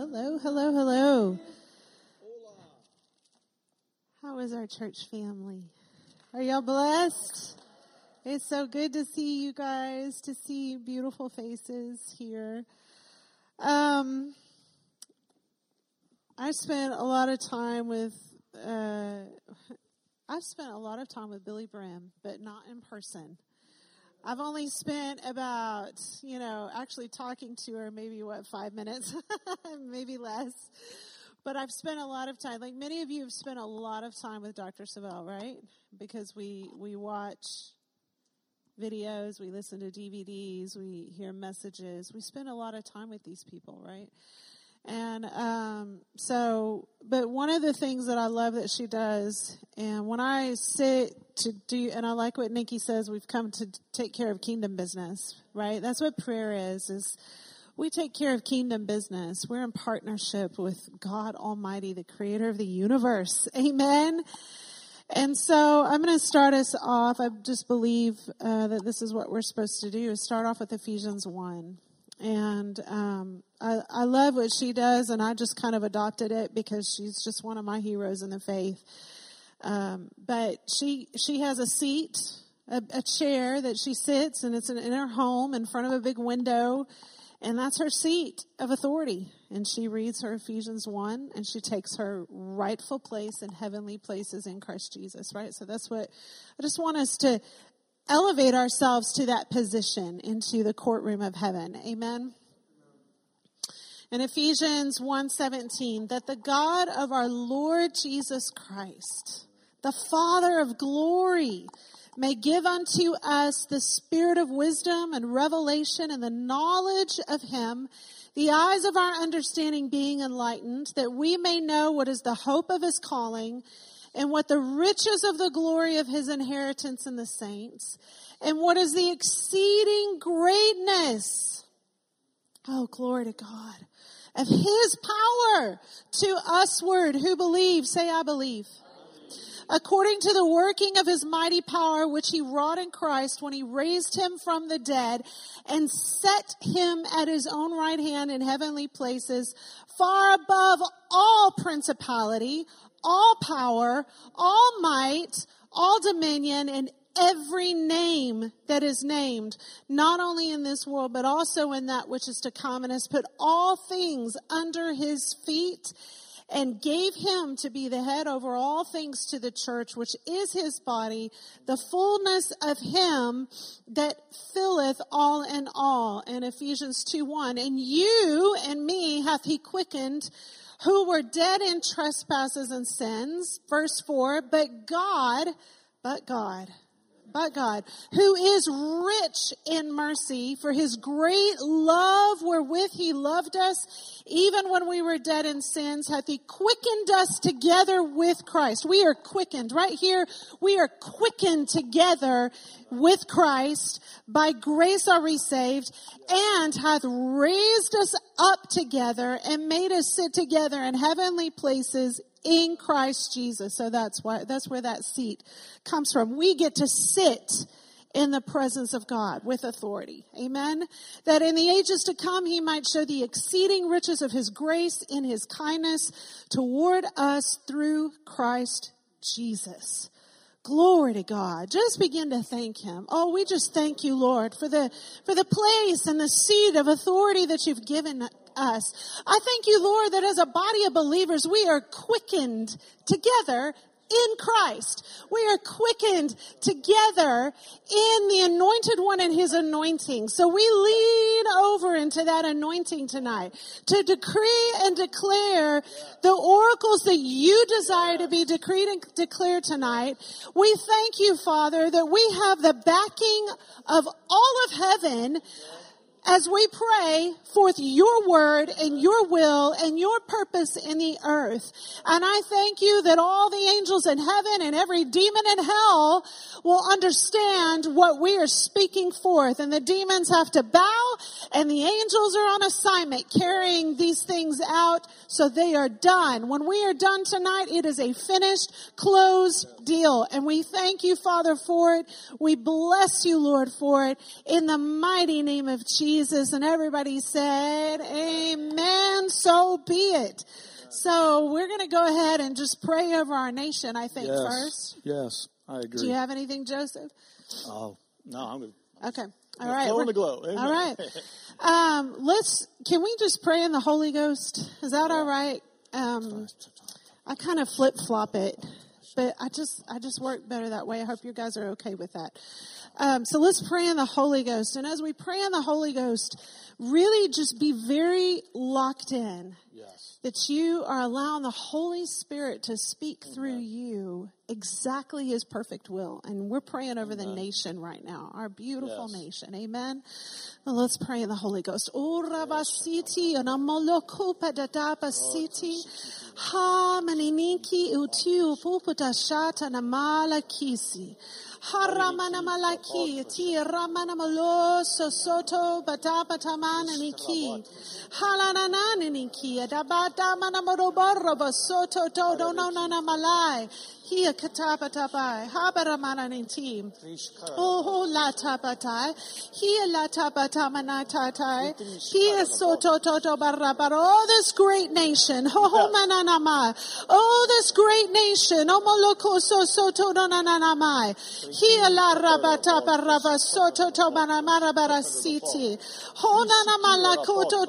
Hello, hello, hello. How is our church family? Are y'all blessed? It's so good to see you guys, to see beautiful faces here. Um, I spent a lot of time with, uh, I've spent a lot of time with Billye Brim, but not in person. I've only spent about, you know, actually talking to her maybe what, five minutes, maybe less. But I've spent a lot of time, like many of you have spent a lot of time with Dr. Savelle, right? Because we, we watch videos, we listen to DVDs, we hear messages. We spend a lot of time with these people, right? And um, so, but one of the things that I love that she does, and when I sit to do, and I like what Nikki says, we've come to take care of kingdom business, right? That's what prayer is, is we take care of kingdom business. We're in partnership with God Almighty, the creator of the universe. Amen. And so I'm going to start us off. I just believe uh, that this is what we're supposed to do, is start off with Ephesians 1 and um, I, I love what she does, and I just kind of adopted it because she's just one of my heroes in the faith. Um, but she she has a seat, a, a chair that she sits, and it's in, in her home in front of a big window, and that's her seat of authority. And she reads her Ephesians 1 and she takes her rightful place in heavenly places in Christ Jesus, right? So that's what I just want us to elevate ourselves to that position into the courtroom of heaven. Amen. In Ephesians 1:17 that the God of our Lord Jesus Christ, the Father of glory, may give unto us the spirit of wisdom and revelation and the knowledge of him, the eyes of our understanding being enlightened, that we may know what is the hope of his calling and what the riches of the glory of his inheritance in the saints, and what is the exceeding greatness, oh, glory to God, of his power to usward who believe. Say, I believe. According to the working of his mighty power, which he wrought in Christ when he raised him from the dead and set him at his own right hand in heavenly places, far above all principality, all power, all might, all dominion, and every name that is named, not only in this world, but also in that which is to come, and has put all things under his feet, and gave him to be the head over all things to the church, which is his body, the fullness of him that filleth all in all. In Ephesians 2 1. And you and me hath he quickened who were dead in trespasses and sins. Verse 4, but God, but God, but God, who is rich in mercy for his great love wherewith he loved us, even when we were dead in sins, hath he quickened us together with Christ. We are quickened right here. We are quickened together with Christ. By grace are we saved and hath raised us up together and made us sit together in heavenly places in Christ Jesus. So that's why, that's where that seat comes from. We get to sit in the presence of God with authority. Amen. That in the ages to come, he might show the exceeding riches of his grace in his kindness toward us through Christ Jesus. Glory to God. Just begin to thank Him. Oh, we just thank you, Lord, for the, for the place and the seat of authority that you've given us. I thank you, Lord, that as a body of believers, we are quickened together in Christ. We are quickened together in the anointed one and his anointing. So we lean over into that anointing tonight to decree and declare the oracles that you desire to be decreed and declared tonight. We thank you, Father, that we have the backing of all of heaven as we pray forth your word and your will and your purpose in the earth. And I thank you that all the angels in heaven and every demon in hell will understand what we are speaking forth. And the demons have to bow and the angels are on assignment carrying these things out, so they are done. When we are done tonight, it is a finished, closed deal. And we thank you, Father, for it. We bless you, Lord, for it in the mighty name of Jesus. And everybody said, Amen. So be it. So we're going to go ahead and just pray over our nation, I think, yes. first. Yes, I agree. Do you have anything, Joseph? Oh, no, I'm. Okay. All right. Glow in the glow. Amen. All right. Um, let's, can we just pray in the Holy Ghost? Is that all right? Um, I kind of flip flop it, but I just, I just work better that way. I hope you guys are okay with that. Um, so let's pray in the Holy Ghost. And as we pray in the Holy Ghost, really just be very locked in Yes. that you are allowing the Holy Spirit to speak through you exactly His perfect will. And we're praying over the nation right now, our beautiful Yes. nation. Amen. Well, let's pray in the Holy Ghost. O Haramana malaki, ti ramana maloso soto batapatamana niki. Halanana niki, adabata mana moroboro basoto todo no no na malai. Hia katapatapai, habaramana ninti. Oh, la tapatai. Here la tapata tatai. Here soto. Oh, this great nation. Ho ho mananamai. Oh, this great nation. Omoloko so soto donanamai. Here la rabata baraba soto to banamara barasiti. Ho nanamala koto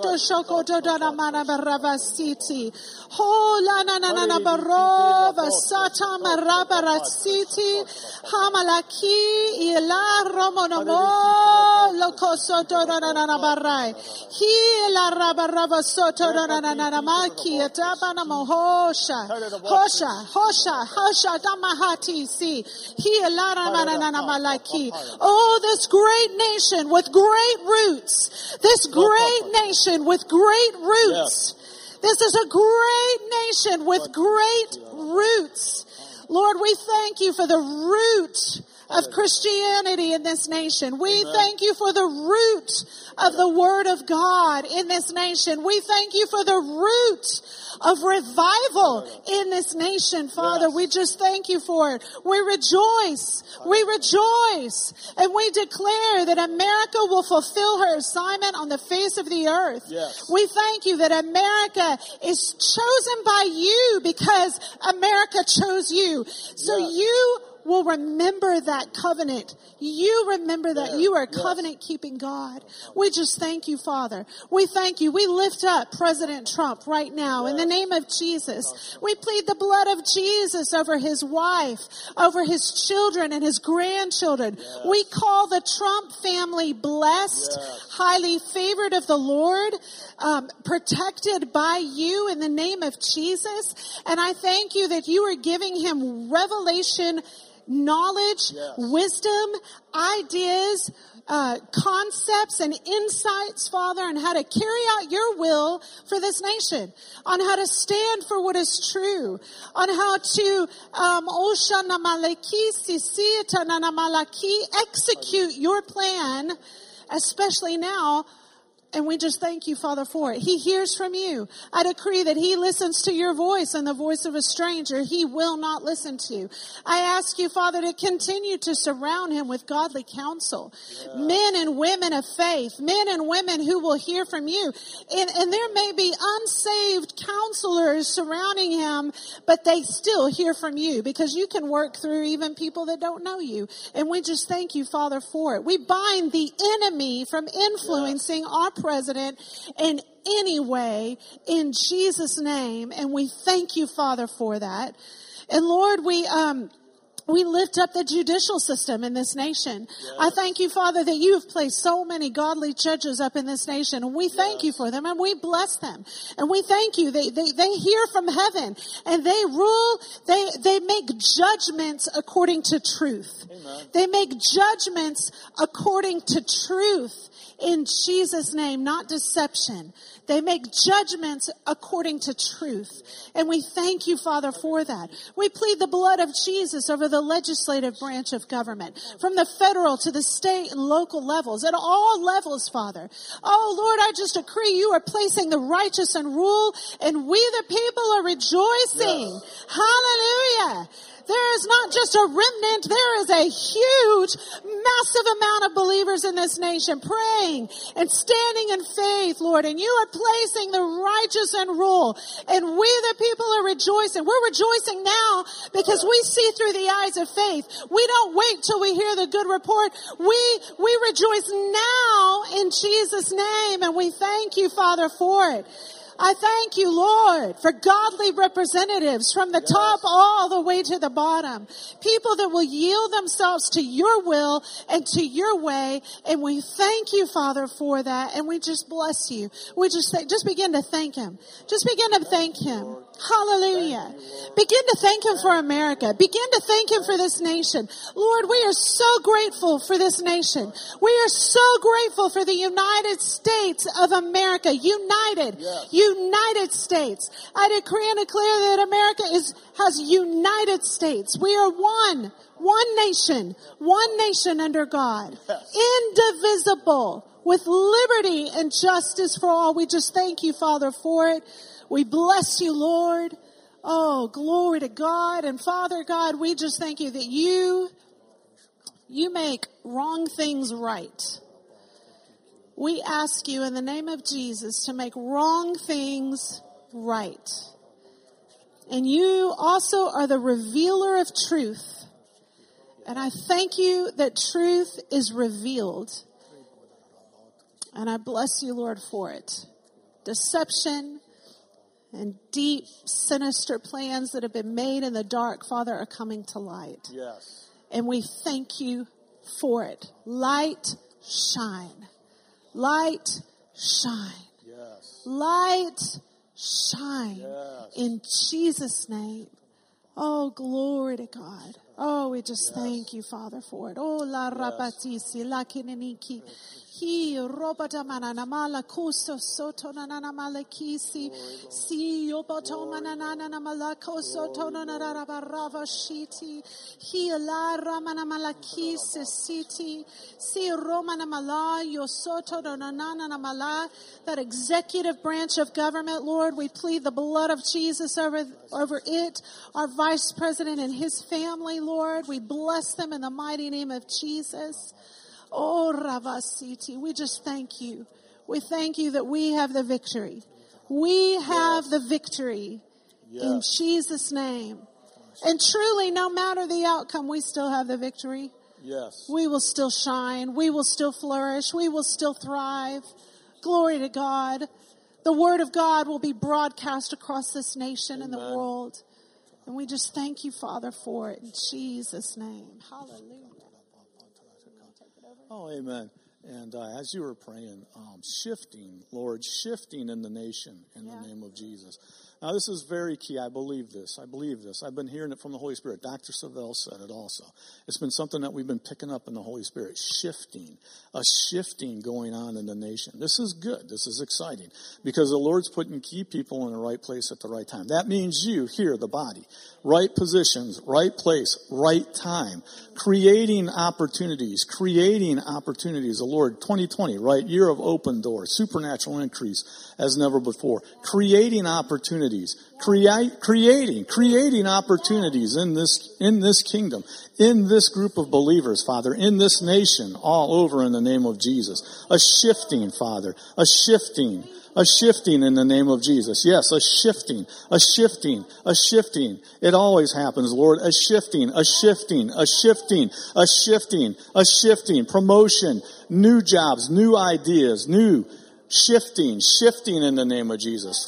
city. Hamalaki ila romonomo loko soto donanana barai. He la rabarava soto donanana maki atabana mohosha. Hosha, hosha, hosha damahati si. He la ramanana malaki. Oh, this great nation with great roots. This great nation with great roots. This is a great nation with great roots. Lord, we thank you for the root of Christianity in this nation. We thank you for the root of the Word of God in this nation. We thank you for the root of revival in this nation, Father. Yes. We just thank you for it. We rejoice. We rejoice. And we declare that America will fulfill her assignment on the face of the earth. Yes. We thank you that America is chosen by you because America chose you. So Yes. you will remember that covenant. You remember that you are covenant keeping God. We just thank you, Father. We thank you. We lift up President Trump right now in the name of Jesus. We plead the blood of Jesus over his wife, over his children and his grandchildren. We call the Trump family blessed, highly favored of the Lord, um, protected by you in the name of Jesus. And I thank you that you are giving him revelation knowledge, Yes. wisdom, ideas, uh, concepts and insights, Father, on how to carry out your will for this nation, on how to stand for what is true, on how to um, execute your plan, especially now and we just thank you, Father, for it. He hears from you. I decree that he listens to your voice and the voice of a stranger he will not listen to. I ask you, Father, to continue to surround him with godly counsel. Men and women of faith, men and women who will hear from you. And, and there may be unsaved counselors surrounding him, but they still hear from you because you can work through even people that don't know you. And we just thank you, Father, for it. We bind the enemy from influencing our president in any way in Jesus' name. And we thank you, Father, for that. And Lord, we, um, we lift up the judicial system in this nation. I thank you, Father, that you have placed so many godly judges up in this nation, and we thank you for them, and we bless them, and we thank you. They they they hear from heaven, and they rule. They they make judgments according to truth. Amen. They make judgments according to truth in Jesus' name, not deception. They make judgments according to truth. And we thank you, Father, for that. We plead the blood of Jesus over the legislative branch of government, from the federal to the state and local levels, at all levels, Father. Oh Lord, I just decree you are placing the righteous in rule and we the people are rejoicing. Yes. Hallelujah. There is not just a remnant, there is a huge, massive amount of believers in this nation praying and standing in faith, Lord, and you are placing the righteous in rule, and we the people are rejoicing. We're rejoicing now because we see through the eyes of faith. We don't wait till we hear the good report. We, we rejoice now in Jesus' name, and we thank you, Father, for it. I thank you, Lord, for godly representatives from the yes. top all the way to the bottom. People that will yield themselves to your will and to your way. And we thank you, Father, for that. And we just bless you. We just th- just begin to thank him. Just begin to thank him. Hallelujah. Begin to thank him for America. Begin to thank him for this nation. Lord, we are so grateful for this nation. We are so grateful for the United States of America. United. Yes. United States. I decree and declare that America is, has United States. We are one, one nation, one nation under God. Yes. Indivisible with liberty and justice for all. We just thank you, Father, for it. We bless you, Lord. Oh, glory to God. And Father God, we just thank you that you, you make wrong things right we ask you in the name of Jesus to make wrong things right. And you also are the revealer of truth. And I thank you that truth is revealed. And I bless you, Lord, for it. Deception and deep, sinister plans that have been made in the dark, Father, are coming to light. Yes. And we thank you for it. Light, shine. Light, shine. Yes. Light, shine. Yes. In Jesus' name. Oh, glory to God. Oh, we just yes. thank you, Father, for it. Oh, la yes. rapatisi, la kineniki. Hi robata manana mala kuso soto nanana mala kisi. Si yoboto manana mala koso tono narara barava shiti. Hi la ramana mala kisi siti. Si romana mala yo soto nanana mala. That executive branch of government, Lord, we plead the blood of Jesus over, over it. Our vice president and his family, Lord, we bless them in the mighty name of Jesus. Oh, Ravasiti, we just thank you. We thank you that we have the victory. We have yes. the victory yes. in Jesus' name. And truly, no matter the outcome, we still have the victory. Yes. We will still shine. We will still flourish. We will still thrive. Glory to God. The word of God will be broadcast across this nation Amen. and the world. And we just thank you, Father, for it in Jesus' name. Hallelujah. Oh, amen. And uh, as you were praying, um, shifting, Lord, shifting in the nation in yeah. the name of Jesus. Now, this is very key. I believe this. I believe this. I've been hearing it from the Holy Spirit. Dr. Savelle said it also. It's been something that we've been picking up in the Holy Spirit. Shifting. A shifting going on in the nation. This is good. This is exciting because the Lord's putting key people in the right place at the right time. That means you here, the body. Right positions, right place, right time. Creating opportunities, creating opportunities. The Lord, 2020, right? Year of open doors, supernatural increase as never before. Creating opportunities, create, creating, creating opportunities in this, in this kingdom, in this group of believers, Father, in this nation, all over in the name of Jesus. A shifting, Father, a shifting, a shifting in the name of Jesus. Yes, a shifting, a shifting, a shifting. It always happens, Lord. A shifting, a shifting, a shifting, a shifting, a shifting, promotion, new jobs, new ideas, new, shifting, shifting in the name of Jesus.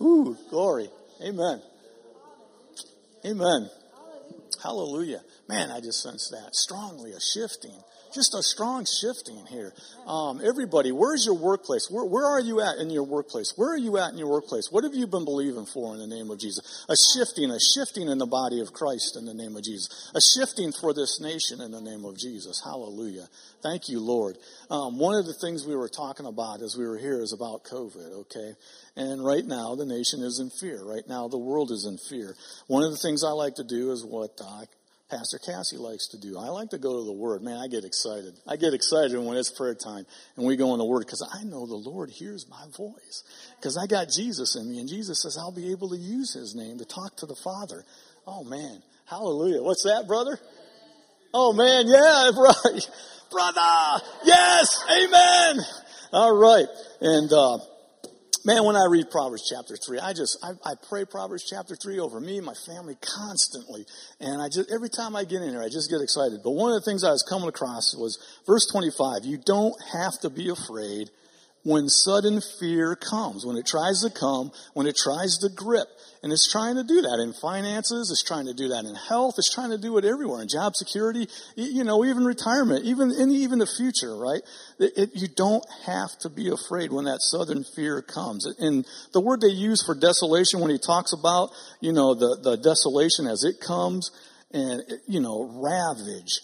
Ooh, glory. Amen. Amen. Hallelujah. Man, I just sense that strongly, a shifting just a strong shifting here. Um, everybody, where's your workplace? Where, where are you at in your workplace? Where are you at in your workplace? What have you been believing for in the name of Jesus? A shifting, a shifting in the body of Christ in the name of Jesus. A shifting for this nation in the name of Jesus. Hallelujah. Thank you, Lord. Um, one of the things we were talking about as we were here is about COVID, okay? And right now, the nation is in fear. Right now, the world is in fear. One of the things I like to do is what uh, Pastor Cassie likes to do. I like to go to the Word. Man, I get excited. I get excited when it's prayer time and we go in the Word because I know the Lord hears my voice. Because I got Jesus in me, and Jesus says I'll be able to use His name to talk to the Father. Oh man, Hallelujah! What's that, brother? Oh man, yeah, right, brother. Yes, Amen. All right, and. uh Man, when I read Proverbs chapter 3, I just, I, I, pray Proverbs chapter 3 over me and my family constantly. And I just, every time I get in here, I just get excited. But one of the things I was coming across was verse 25. You don't have to be afraid when sudden fear comes, when it tries to come, when it tries to grip. And it's trying to do that in finances, it's trying to do that in health, it's trying to do it everywhere, in job security, you know, even retirement, even in even the future, right? It, it, you don't have to be afraid when that sudden fear comes. And the word they use for desolation when he talks about, you know, the, the desolation as it comes and, you know, ravage,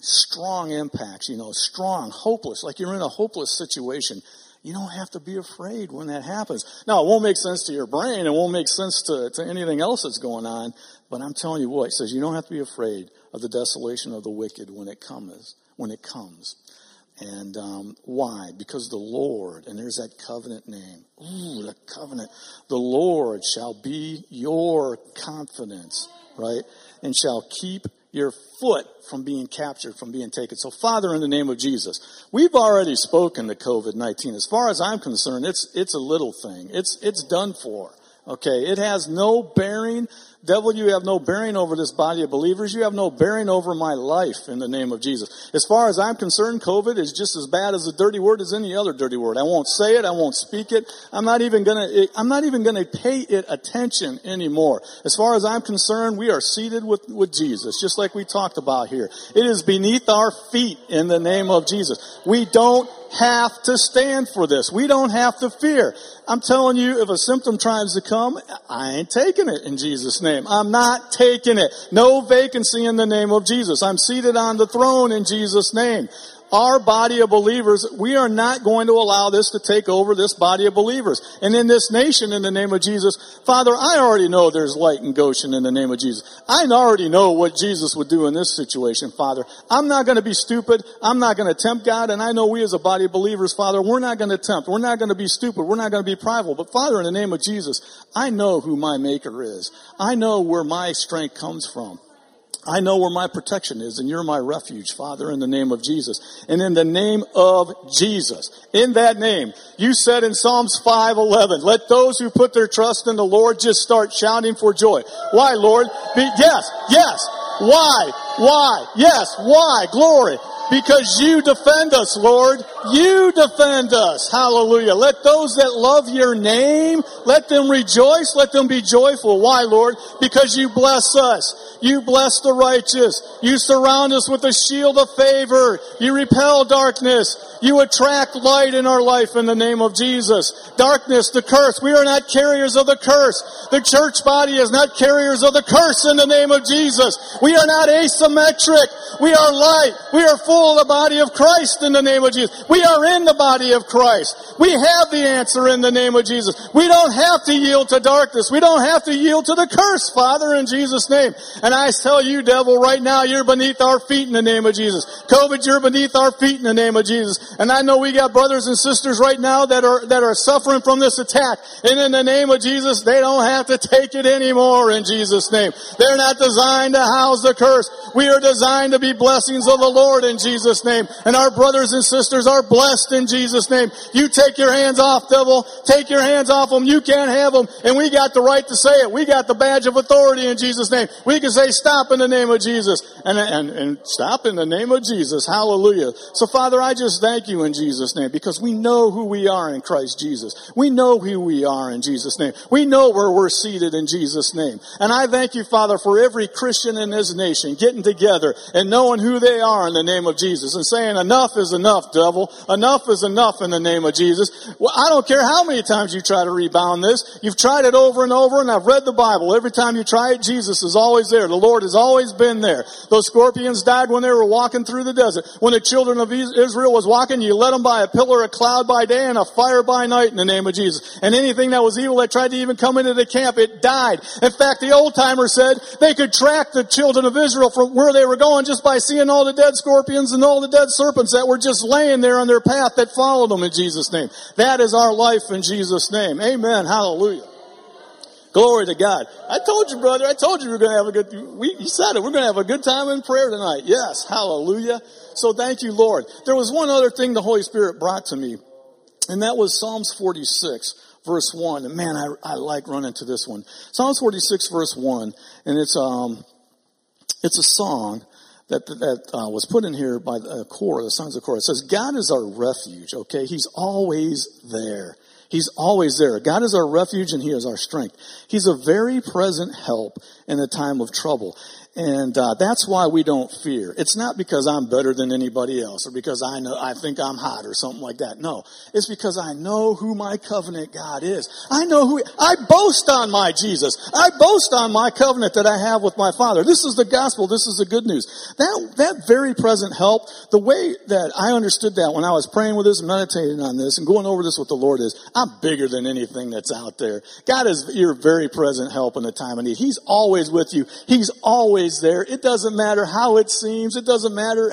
strong impacts, you know, strong, hopeless, like you're in a hopeless situation. You don't have to be afraid when that happens. Now, it won't make sense to your brain. It won't make sense to, to anything else that's going on. But I'm telling you what, it says you don't have to be afraid of the desolation of the wicked when it comes. When it comes. And um, why? Because the Lord, and there's that covenant name. Ooh, the covenant. The Lord shall be your confidence, right? And shall keep your foot from being captured, from being taken. So Father, in the name of Jesus, we've already spoken to COVID-19. As far as I'm concerned, it's, it's a little thing. It's, it's done for. Okay. It has no bearing Devil, you have no bearing over this body of believers. You have no bearing over my life in the name of Jesus. As far as I'm concerned, COVID is just as bad as a dirty word as any other dirty word. I won't say it. I won't speak it. I'm not even gonna, I'm not even gonna pay it attention anymore. As far as I'm concerned, we are seated with, with Jesus, just like we talked about here. It is beneath our feet in the name of Jesus. We don't have to stand for this. We don't have to fear. I'm telling you, if a symptom tries to come, I ain't taking it in Jesus' name. I'm not taking it. No vacancy in the name of Jesus. I'm seated on the throne in Jesus' name our body of believers, we are not going to allow this to take over this body of believers. And in this nation, in the name of Jesus, Father, I already know there's light in Goshen in the name of Jesus. I already know what Jesus would do in this situation, Father. I'm not going to be stupid. I'm not going to tempt God. And I know we as a body of believers, Father, we're not going to tempt. We're not going to be stupid. We're not going to be prideful. But Father, in the name of Jesus, I know who my maker is. I know where my strength comes from. I know where my protection is and you're my refuge, Father, in the name of Jesus. And in the name of Jesus, in that name, you said in Psalms 5:11, let those who put their trust in the Lord just start shouting for joy. Why, Lord? Be, yes, yes. Why? Why? Yes, why? Glory. Because you defend us, Lord. You defend us. Hallelujah. Let those that love your name, let them rejoice. Let them be joyful. Why, Lord? Because you bless us. You bless the righteous. You surround us with a shield of favor. You repel darkness. You attract light in our life in the name of Jesus. Darkness, the curse. We are not carriers of the curse. The church body is not carriers of the curse in the name of Jesus. We are not asymmetric. We are light. We are full of the body of Christ in the name of Jesus. We are in the body of Christ. We have the answer in the name of Jesus. We don't have to yield to darkness. We don't have to yield to the curse, Father, in Jesus' name. And I tell you, devil, right now, you're beneath our feet in the name of Jesus. COVID, you're beneath our feet in the name of Jesus. And I know we got brothers and sisters right now that are, that are suffering from this attack. And in the name of Jesus, they don't have to take it anymore in Jesus' name. They're not designed to house the curse. We are designed to be blessings of the Lord in Jesus' name. And our brothers and sisters are blessed in Jesus' name. You take your hands off, devil. Take your hands off them. You can't have them. And we got the right to say it. We got the badge of authority in Jesus' name. We can say stop in the name of Jesus. And, and, and stop in the name of Jesus. Hallelujah. So Father, I just thank you in Jesus' name because we know who we are in Christ Jesus. We know who we are in Jesus' name. We know where we're seated in Jesus' name. And I thank you, Father, for every Christian in this nation getting together and knowing who they are in the name of Jesus and saying enough is enough, devil. Enough is enough in the name of Jesus. Well, I don't care how many times you try to rebound this. You've tried it over and over and I've read the Bible. Every time you try it, Jesus is always there. The Lord has always been there. Those scorpions died when they were walking through the desert. When the children of Israel was walking, you led them by a pillar of cloud by day and a fire by night in the name of Jesus. And anything that was evil that tried to even come into the camp, it died. In fact, the old timer said they could track the children of Israel from where they were going just by seeing all the dead scorpions and all the dead serpents that were just laying there on their path that followed them in Jesus' name. That is our life in Jesus' name. Amen. Hallelujah. Glory to God. I told you, brother. I told you we are going to have a good, we, you said it. We're going to have a good time in prayer tonight. Yes. Hallelujah. So thank you, Lord. There was one other thing the Holy Spirit brought to me, and that was Psalms 46 verse 1. And man, I, I like running to this one. Psalms 46 verse 1. And it's, um, it's a song that, that uh, was put in here by the choir, the Sons of Korah. It says, God is our refuge, okay? He's always there. He's always there. God is our refuge and He is our strength. He's a very present help in a time of trouble. And uh, that's why we don't fear. It's not because I'm better than anybody else or because I know I think I'm hot or something like that. No, it's because I know who my covenant God is. I know who I boast on my Jesus. I boast on my covenant that I have with my Father. This is the gospel. This is the good news. That that very present help. The way that I understood that when I was praying with this, meditating on this, and going over this with the Lord is, I'm bigger than anything that's out there. God is your very present help in the time of need. He's always with you. He's always always there. It doesn't matter how it seems. It doesn't matter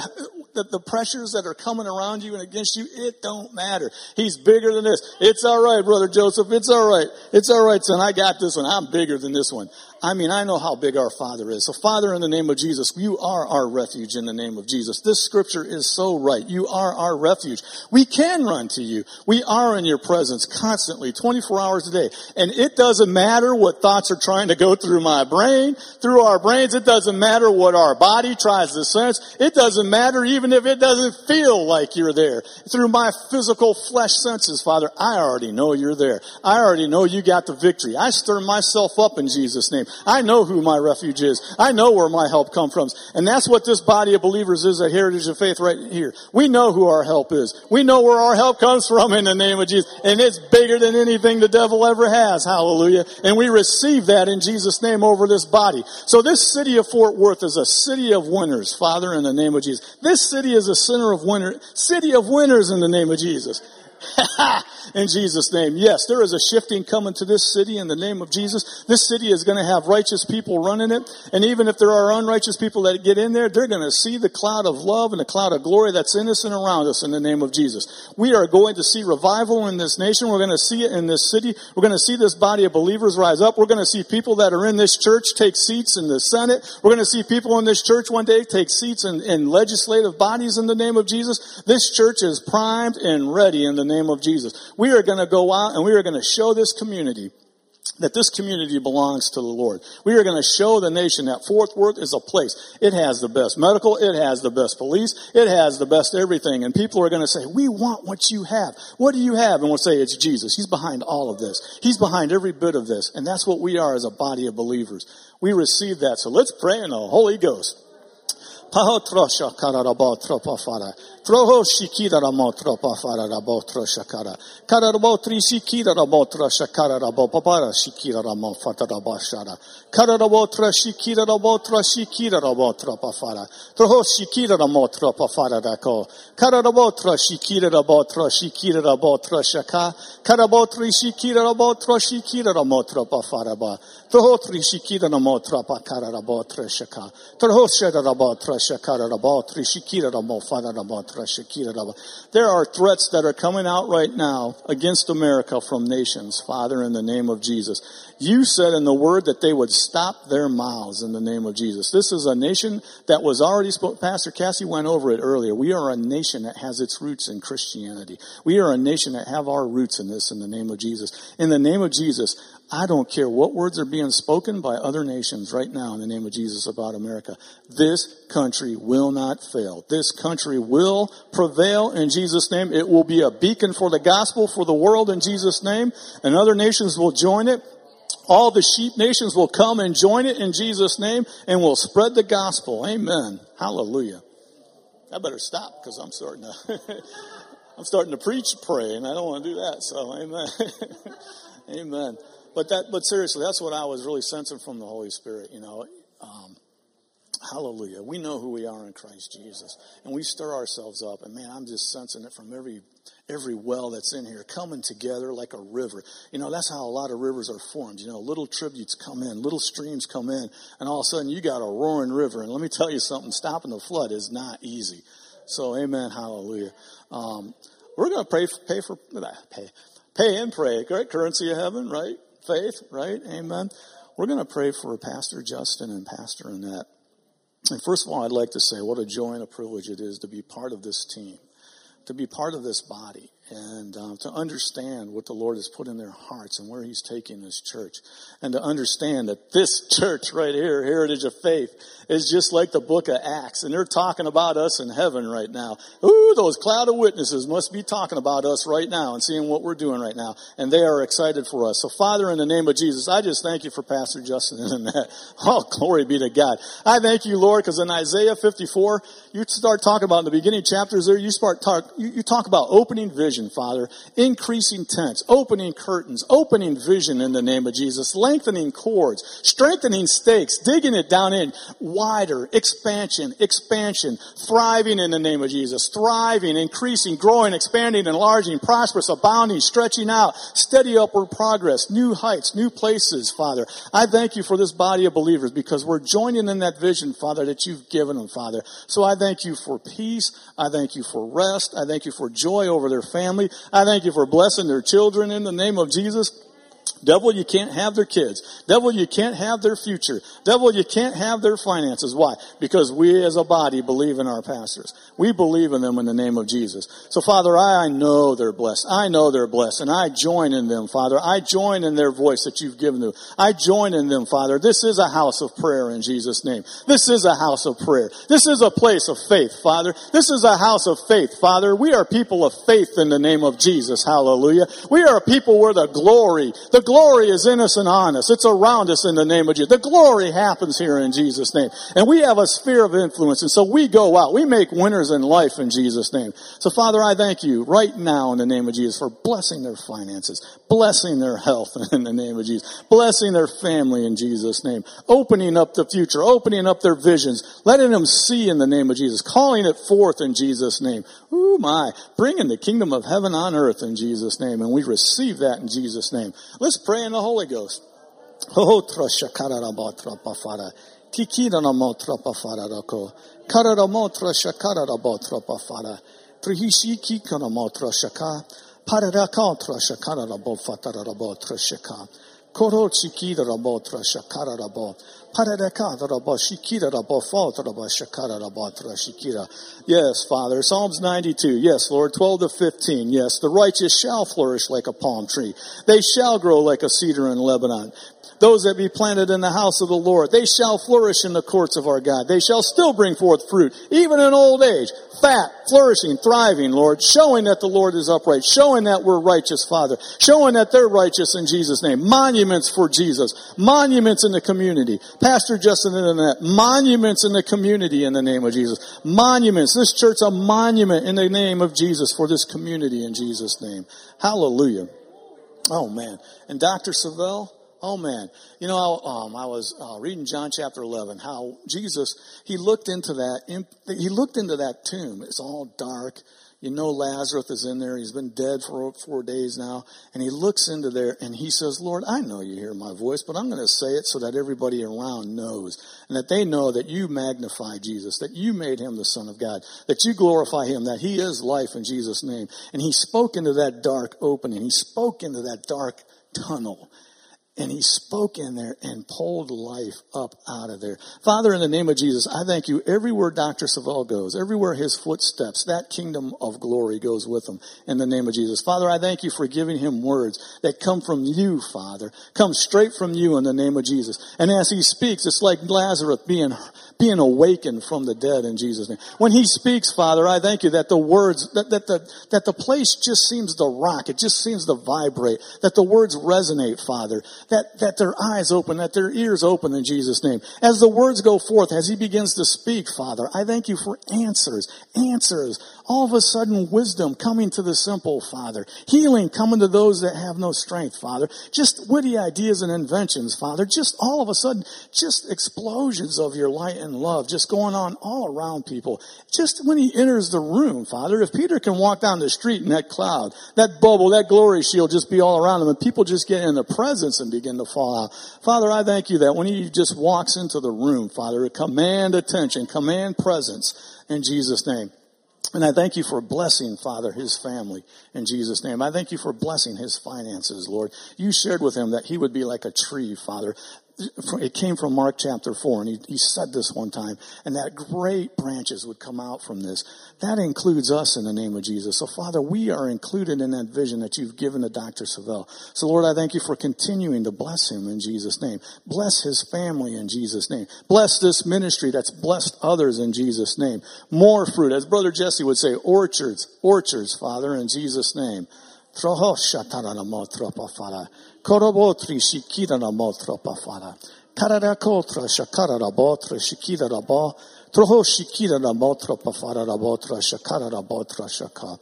that the pressures that are coming around you and against you, it don't matter. He's bigger than this. It's all right, brother Joseph. It's all right. It's all right, son. I got this one. I'm bigger than this one. I mean, I know how big our Father is. So, Father, in the name of Jesus, you are our refuge in the name of Jesus. This scripture is so right. You are our refuge. We can run to you. We are in your presence constantly, 24 hours a day. And it doesn't matter what thoughts are trying to go through my brain, through our brains. It doesn't matter what our body tries to sense. It doesn't matter even if it doesn't feel like you're there. Through my physical flesh senses, Father, I already know you're there. I already know you got the victory. I stir myself up in Jesus' name. I know who my refuge is. I know where my help comes from. And that's what this body of believers is, a Heritage of Faith right here. We know who our help is. We know where our help comes from in the name of Jesus. And it's bigger than anything the devil ever has. Hallelujah. And we receive that in Jesus' name over this body. So this city of Fort Worth is a city of winners, Father, in the name of Jesus. This city is a center of winner, city of winners in the name of Jesus. in Jesus' name. Yes, there is a shifting coming to this city in the name of Jesus. This city is going to have righteous people running it. And even if there are unrighteous people that get in there, they're going to see the cloud of love and the cloud of glory that's in us and around us in the name of Jesus. We are going to see revival in this nation. We're going to see it in this city. We're going to see this body of believers rise up. We're going to see people that are in this church take seats in the Senate. We're going to see people in this church one day take seats in, in legislative bodies in the name of Jesus. This church is primed and ready in the name of Jesus. We are going to go out and we are going to show this community that this community belongs to the Lord. We are going to show the nation that Fort Worth is a place. It has the best medical. It has the best police. It has the best everything. And people are going to say, we want what you have. What do you have? And we'll say, it's Jesus. He's behind all of this. He's behind every bit of this. And that's what we are as a body of believers. We receive that. So let's pray in the Holy Ghost. Troho shikira ramo tropa fara rabo tro shakara. Kara rabo tri shikira ramo tro shakara rabo papara shikira ramo fata rabo shara. Kara rabo tro shikira rabo tro shikira rabo tropa fara. Troho shikira ramo tropa fara rako. Kara rabo tro shikira rabo tro shikira rabo tro shaka. Kara rabo tri shikira rabo tro shikira ramo tropa fara ba. Troho tri shikira ramo tropa kara rabo tro shaka. Troho sheda rabo tro There are threats that are coming out right now against America from nations, Father, in the name of Jesus. You said in the word that they would stop their mouths in the name of Jesus. This is a nation that was already. Pastor Cassie went over it earlier. We are a nation that has its roots in Christianity. We are a nation that have our roots in this in the name of Jesus. In the name of Jesus, I don't care what words are being spoken by other nations right now in the name of Jesus about America. This country will not fail. This country will prevail in Jesus' name. It will be a beacon for the gospel for the world in Jesus' name, and other nations will join it. All the sheep nations will come and join it in Jesus' name, and will spread the gospel. Amen. Hallelujah. I better stop because I'm starting to, I'm starting to preach, pray, and I don't want to do that. So, amen. amen but that, but seriously, that's what I was really sensing from the Holy Spirit. You know, um, hallelujah. We know who we are in Christ Jesus, and we stir ourselves up. And man, I'm just sensing it from every every well that's in here coming together like a river. You know, that's how a lot of rivers are formed. You know, little tributes come in, little streams come in, and all of a sudden you got a roaring river. And let me tell you something: stopping the flood is not easy. So, Amen, Hallelujah. Um, we're going to pray, pay for pay, pay and pray. Right, currency of heaven, right? Faith, right? Amen. We're going to pray for Pastor Justin and Pastor Annette. And first of all, I'd like to say what a joy and a privilege it is to be part of this team, to be part of this body and uh, to understand what the Lord has put in their hearts and where He's taking this church, and to understand that this church right here, Heritage of Faith, is just like the book of Acts, and they're talking about us in heaven right now. Ooh, those cloud of witnesses must be talking about us right now and seeing what we're doing right now, and they are excited for us. So, Father, in the name of Jesus, I just thank you for Pastor Justin and that. Oh, glory be to God. I thank you, Lord, because in Isaiah 54, you start talking about in the beginning chapters there, you start talk, you, you talk about opening vision vision, Father. Increasing tents, opening curtains, opening vision in the name of Jesus, lengthening cords, strengthening stakes, digging it down in, wider, expansion, expansion, thriving in the name of Jesus, thriving, increasing, growing, expanding, enlarging, prosperous, abounding, stretching out, steady upward progress, new heights, new places, Father. I thank you for this body of believers because we're joining in that vision, Father, that you've given them, Father. So I thank you for peace. I thank you for rest. I thank you for joy over their family family. I thank you for blessing their children in the name of Jesus. Devil, you can't have their kids. Devil, you can't have their future. Devil, you can't have their finances. Why? Because we as a body believe in our pastors. We believe in them in the name of Jesus. So Father, I know they're blessed. I know they're blessed and I join in them, Father. I join in their voice that you've given them. I join in them, Father. This is a house of prayer in Jesus' name. This is a house of prayer. This is a place of faith, Father. This is a house of faith, Father. We are people of faith in the name of Jesus. Hallelujah. We are a people where the glory, the glory is in us and on us. It's around us in the name of Jesus. The glory happens here in Jesus' name. And we have a sphere of influence. And so we go out. We make winners in life in Jesus' name. So Father, I thank you right now in the name of Jesus for blessing their finances, blessing their health in the name of Jesus, blessing their family in Jesus' name, opening up the future, opening up their visions, letting them see in the name of Jesus, calling it forth in Jesus' name. Ooh my, bringing the kingdom of heaven on earth in Jesus' name. And we receive that in Jesus' name. Let's pray in the Holy Ghost. Motra shakara ra botra pafara. Trihishi kikara motra shaka. Parara kontra Yes, Father. Psalms 92. Yes, Lord. 12 to 15. Yes, the righteous shall flourish like a palm tree. They shall grow like a cedar in Lebanon. Those that be planted in the house of the Lord, they shall flourish in the courts of our God. They shall still bring forth fruit, even in old age. Fat, flourishing, thriving, Lord, showing that the Lord is upright, showing that we're righteous, Father, showing that they're righteous in Jesus' name. Monuments for Jesus, monuments in the community. Pastor Justin and that, monuments in the community in the name of Jesus. Monuments. This church a monument in the name of Jesus for this community in Jesus' name. Hallelujah. Oh man. And Dr. Savelle, Oh man, you know, um, I was uh, reading John chapter 11, how Jesus, he looked into that, he looked into that tomb. It's all dark. You know Lazarus is in there. He's been dead for four days now. And he looks into there and he says, Lord, I know you hear my voice, but I'm going to say it so that everybody around knows and that they know that you magnify Jesus, that you made him the son of God, that you glorify him, that he is life in Jesus' name. And he spoke into that dark opening. He spoke into that dark tunnel and he spoke in there and pulled life up out of there. Father, in the name of Jesus, I thank you everywhere Dr. Savelle goes, everywhere his footsteps, that kingdom of glory goes with him in the name of Jesus. Father, I thank you for giving him words that come from you, Father, come straight from you in the name of Jesus. And as he speaks, it's like Lazarus being, being awakened from the dead in Jesus' name. When he speaks, Father, I thank you that the words, that, that the, that the place just seems to rock. It just seems to vibrate. That the words resonate, Father that, that their eyes open, that their ears open in Jesus' name. As the words go forth, as he begins to speak, Father, I thank you for answers, answers. All of a sudden, wisdom coming to the simple, Father. Healing coming to those that have no strength, Father. Just witty ideas and inventions, Father. Just all of a sudden, just explosions of your light and love just going on all around people. Just when he enters the room, Father, if Peter can walk down the street in that cloud, that bubble, that glory shield just be all around him and people just get in the presence and begin to fall out. Father, I thank you that when he just walks into the room, Father, command attention, command presence in Jesus' name. And I thank you for blessing, Father, his family in Jesus' name. I thank you for blessing his finances, Lord. You shared with him that he would be like a tree, Father, it came from Mark chapter 4, and he, he said this one time, and that great branches would come out from this. That includes us in the name of Jesus. So, Father, we are included in that vision that you've given to Dr. Savelle. So, Lord, I thank you for continuing to bless him in Jesus' name. Bless his family in Jesus' name. Bless this ministry that's blessed others in Jesus' name. More fruit, as Brother Jesse would say, orchards, orchards, Father, in Jesus' name. Korobotri shikira na motra pafara. Karara kotra shakara na botra shikira na bo. Troho shikira na motra pafara na botra shakara na botra shaka.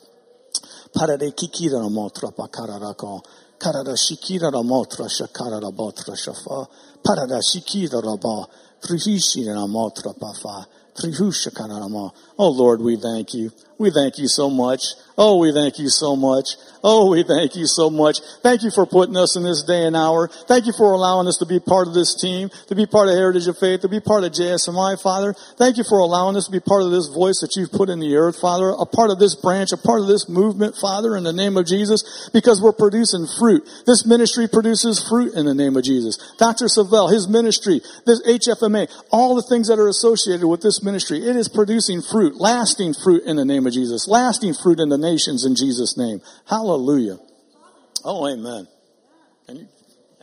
Parare kikira na motra pakara na ko. Karara shikira na motra shakara na botra shafa. Parara shikira na bo. Trihishi na motra pafa. Trihusha na mo. Oh Lord, we thank you. We thank you so much. Oh, we thank you so much. Oh, we thank you so much. Thank you for putting us in this day and hour. Thank you for allowing us to be part of this team, to be part of Heritage of Faith, to be part of JSMI, Father. Thank you for allowing us to be part of this voice that you've put in the earth, Father, a part of this branch, a part of this movement, Father, in the name of Jesus, because we're producing fruit. This ministry produces fruit in the name of Jesus. Dr. Savelle, his ministry, this HFMA, all the things that are associated with this ministry, it is producing fruit, lasting fruit in the name of Jesus, lasting fruit in the nations in Jesus' name. Hallelujah. Oh, amen. You,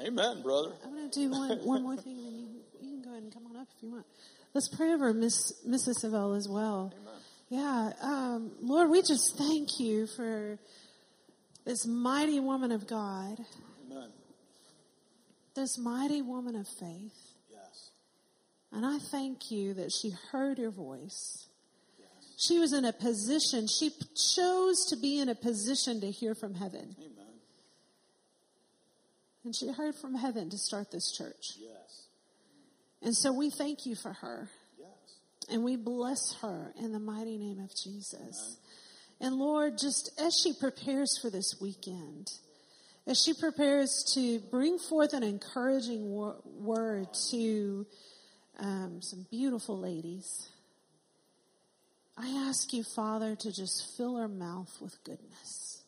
amen, brother. I'm going to do one, one more thing, and you, you, can go ahead and come on up if you want. Let's pray over Miss, Mrs. Savelle as well. Amen. Yeah, um, Lord, we just thank you for this mighty woman of God. Amen. This mighty woman of faith. Yes. And I thank you that she heard your voice. She was in a position, she chose to be in a position to hear from heaven. Amen. And she heard from heaven to start this church. Yes. And so we thank you for her. Yes. And we bless her in the mighty name of Jesus. Amen. And Lord, just as she prepares for this weekend, as she prepares to bring forth an encouraging wor- word to um, some beautiful ladies, I ask you, Father, to just fill her mouth with goodness.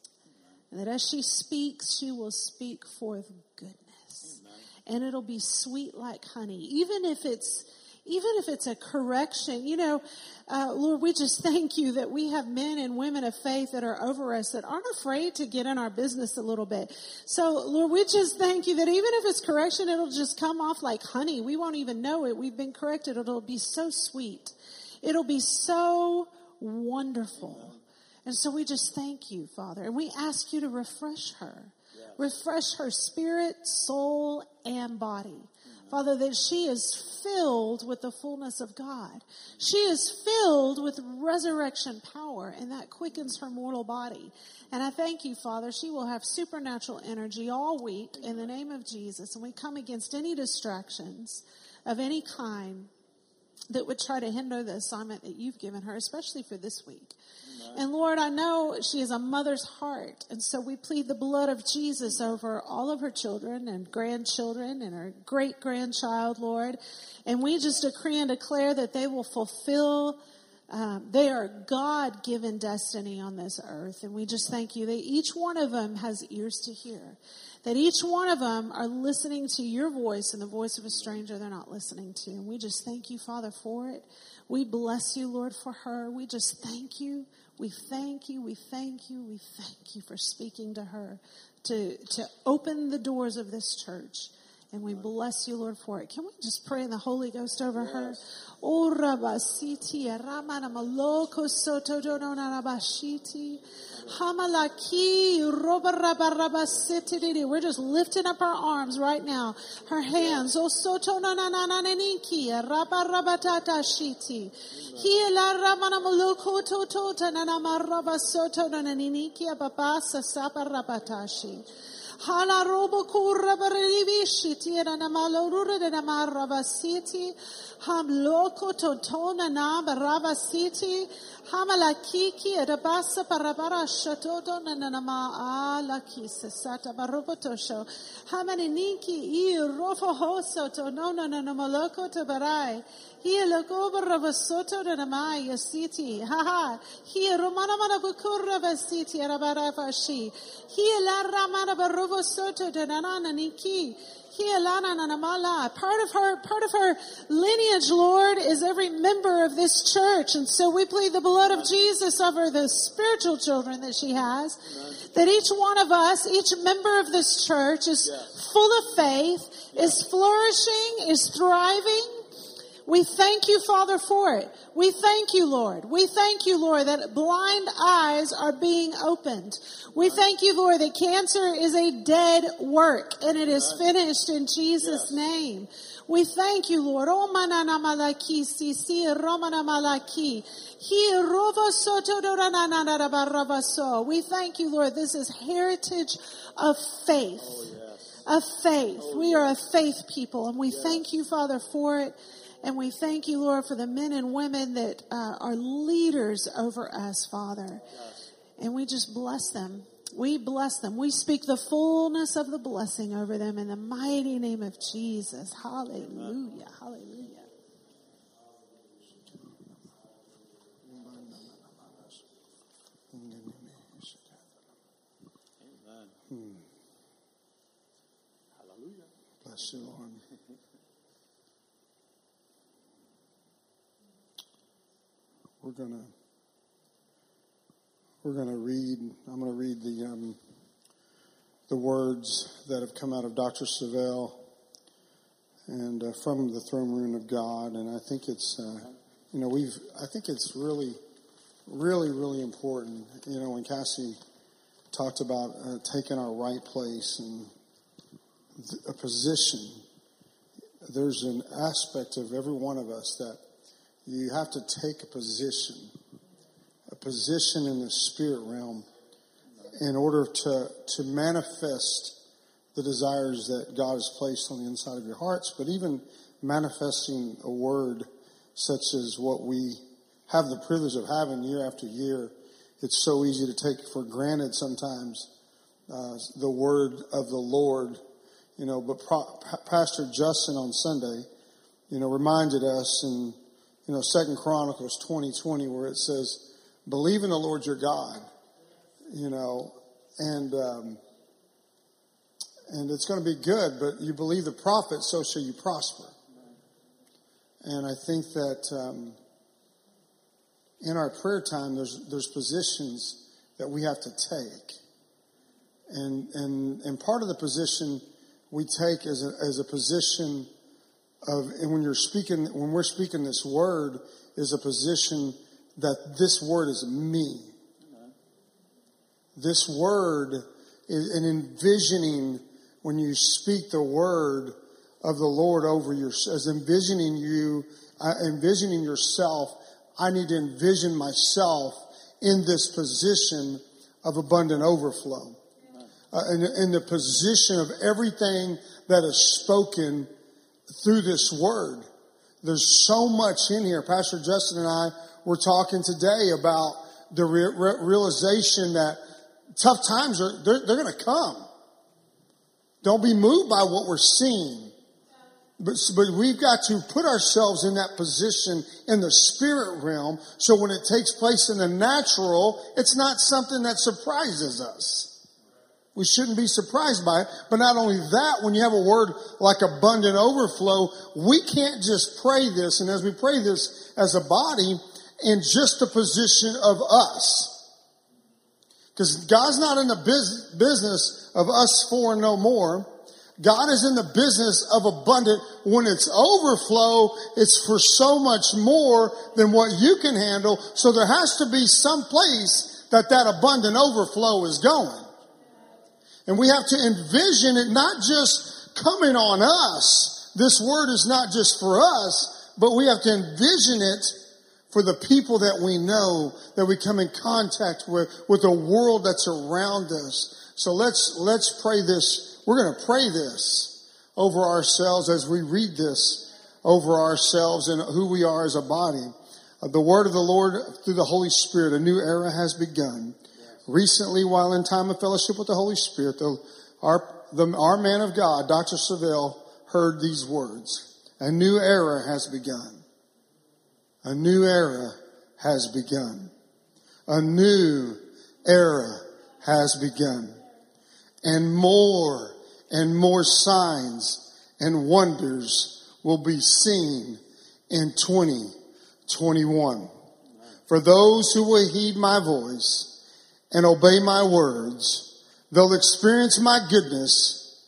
And that as she speaks, she will speak forth goodness. Amen. And it'll be sweet like honey. Even if it's, even if it's a correction, you know, uh, Lord, we just thank you that we have men and women of faith that are over us that aren't afraid to get in our business a little bit. So, Lord, we just thank you that even if it's correction, it'll just come off like honey. We won't even know it. We've been corrected. It'll be so sweet. It'll be so wonderful. And so we just thank you, Father. And we ask you to refresh her. Refresh her spirit, soul, and body. Father, that she is filled with the fullness of God. She is filled with resurrection power, and that quickens her mortal body. And I thank you, Father, she will have supernatural energy all week in the name of Jesus. And we come against any distractions of any kind that would try to hinder the assignment that you've given her, especially for this week. And Lord, I know she is a mother's heart. And so we plead the blood of Jesus over all of her children and grandchildren and her great grandchild, Lord. And we just decree and declare that they will fulfill um, they are God given destiny on this earth. And we just thank you that each one of them has ears to hear. That each one of them are listening to your voice and the voice of a stranger they're not listening to. And we just thank you, Father, for it. We bless you, Lord, for her. We just thank you. We thank you. We thank you. We thank you for speaking to her to, to open the doors of this church. And we bless you, Lord, for it. Can we just pray in the Holy Ghost over her? Oh, Rabasiti, Ramana Maloko Soto Donarabashiti, Hamalaki, Roba Rabarabasiti. We're just lifting up our arms right now. Her hands, Oh Soto Nanananiki, Rabarabatata Shiti. Hila Ramana Maloko Toto Tananamaraba Soto Nananiki, Ababasa Saparabatashi. Hala robo kurra barivishi tira na malorura de na marava city. Ham loko totona na barava city. Hamala kiki edabasa parabara shatoto na na ma ala kisa sata barobotosho. Hamani ninki i rofo hoso to no no no maloko to barai. Here look over Ravasoto and Amaya city. Ha ha. Here Romana Manabukurava city Arabaravashi. Here La Ramana Barovosoto de Nanana Niki. Part of her, part of her lineage, Lord, is every member of this church. And so we plead the blood of Jesus over the spiritual children that she has. That each one of us, each member of this church is full of faith, is flourishing, is thriving, we thank you, Father, for it. We thank you, Lord. We thank you, Lord, that blind eyes are being opened. We thank you, Lord, that cancer is a dead work and it is finished in Jesus' name. We thank you, Lord. Oh, manana malaki, sisi, romana malaki. We thank you, Lord. This is heritage of faith. Oh, of faith. Oh, we are a faith people and we thank you, Father, for it. And we thank you, Lord, for the men and women that uh, are leaders over us, Father. And we just bless them. We bless them. We speak the fullness of the blessing over them in the mighty name of Jesus. Hallelujah. Amen. Hallelujah. Hmm. Bless you, Lord. We're gonna we're gonna read. I'm gonna read the um, the words that have come out of Dr. Savelle and uh, from the throne room of God. And I think it's uh, you know we've I think it's really really really important. You know when Cassie talked about uh, taking our right place and a position. There's an aspect of every one of us that you have to take a position, a position in the spirit realm in order to, to manifest the desires that God has placed on the inside of your hearts, but even manifesting a word such as what we have the privilege of having year after year. It's so easy to take for granted sometimes uh, the word of the Lord, you know. But Pro- Pastor Justin on Sunday, you know, reminded us and you know, Second Chronicles 20, 20, where it says, believe in the Lord your God, you know, and, um, and it's going to be good, but you believe the prophet, so shall you prosper. And I think that, um, in our prayer time, there's, there's positions that we have to take. And, and, and part of the position we take as a, as a position of, and when you're speaking, when we're speaking this word, is a position that this word is me. This word is an envisioning when you speak the word of the Lord over your, as envisioning you, uh, envisioning yourself. I need to envision myself in this position of abundant overflow. Uh, in, in the position of everything that is spoken through this word. There's so much in here. Pastor Justin and I were talking today about the re- re- realization that tough times are, they're, they're going to come. Don't be moved by what we're seeing. But, but we've got to put ourselves in that position in the spirit realm so when it takes place in the natural, it's not something that surprises us. We shouldn't be surprised by it. But not only that, when you have a word like abundant overflow, we can't just pray this, and as we pray this as a body, in just the position of us. Because God's not in the business of us for no more. God is in the business of abundant. When it's overflow, it's for so much more than what you can handle. So there has to be some place that that abundant overflow is going. And we have to envision it not just coming on us. This word is not just for us, but we have to envision it for the people that we know, that we come in contact with, with the world that's around us. So let's, let's pray this we're going to pray this over ourselves as we read this over ourselves and who we are as a body. Uh, the word of the Lord through the Holy Spirit, a new era has begun. Recently, while in time of fellowship with the Holy Spirit, the, our, the, our man of God, Dr. Savelle, heard these words. A new era has begun. A new era has begun. A new era has begun. And more and more signs and wonders will be seen in 2021. For those who will heed my voice and obey my words, they'll experience my goodness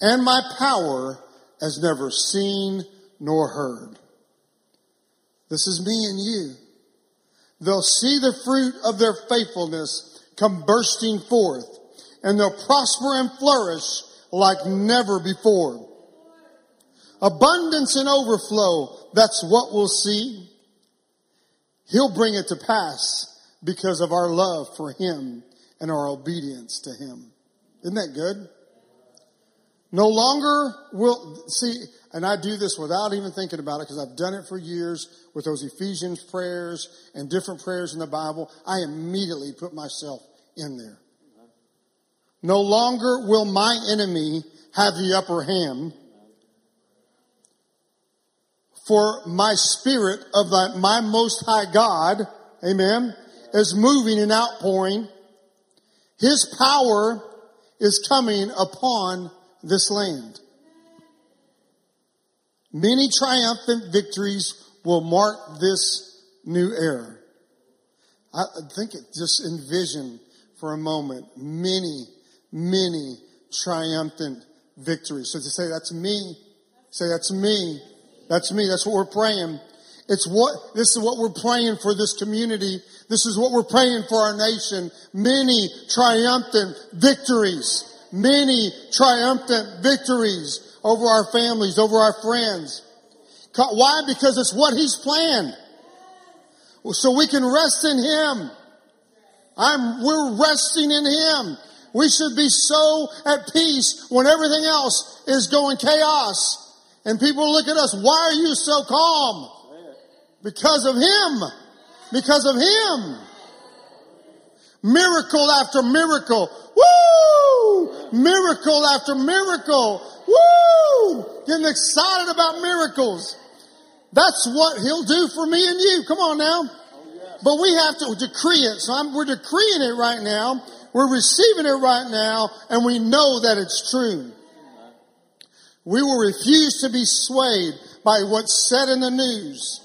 and my power as never seen nor heard. This is me and you. They'll see the fruit of their faithfulness come bursting forth and they'll prosper and flourish like never before. Abundance and overflow, that's what we'll see. He'll bring it to pass because of our love for Him and our obedience to Him. Isn't that good? No longer will, see, and I do this without even thinking about it because I've done it for years with those Ephesians prayers and different prayers in the Bible. I immediately put myself in there. No longer will my enemy have the upper hand. For my spirit of the, my most high God, amen, is moving and outpouring. His power is coming upon this land. Many triumphant victories will mark this new era. I think it just envision for a moment many many triumphant victories. So to say, that's me, say, that's me, that's me, that's what we're praying. It's what, this is what we're praying for this community. This is what we're praying for our nation. Many triumphant victories. Many triumphant victories over our families, over our friends. Why? Because it's what He's planned. So we can rest in Him. I'm, we're resting in Him. We should be so at peace when everything else is going chaos. And people look at us, why are you so calm? Because of Him. Because of Him. Miracle after miracle. Woo! Miracle after miracle. Woo! Getting excited about miracles. That's what He'll do for me and you. Come on now. But we have to decree it. So I'm, we're decreeing it right now. We're receiving it right now and we know that it's true. We will refuse to be swayed by what's said in the news.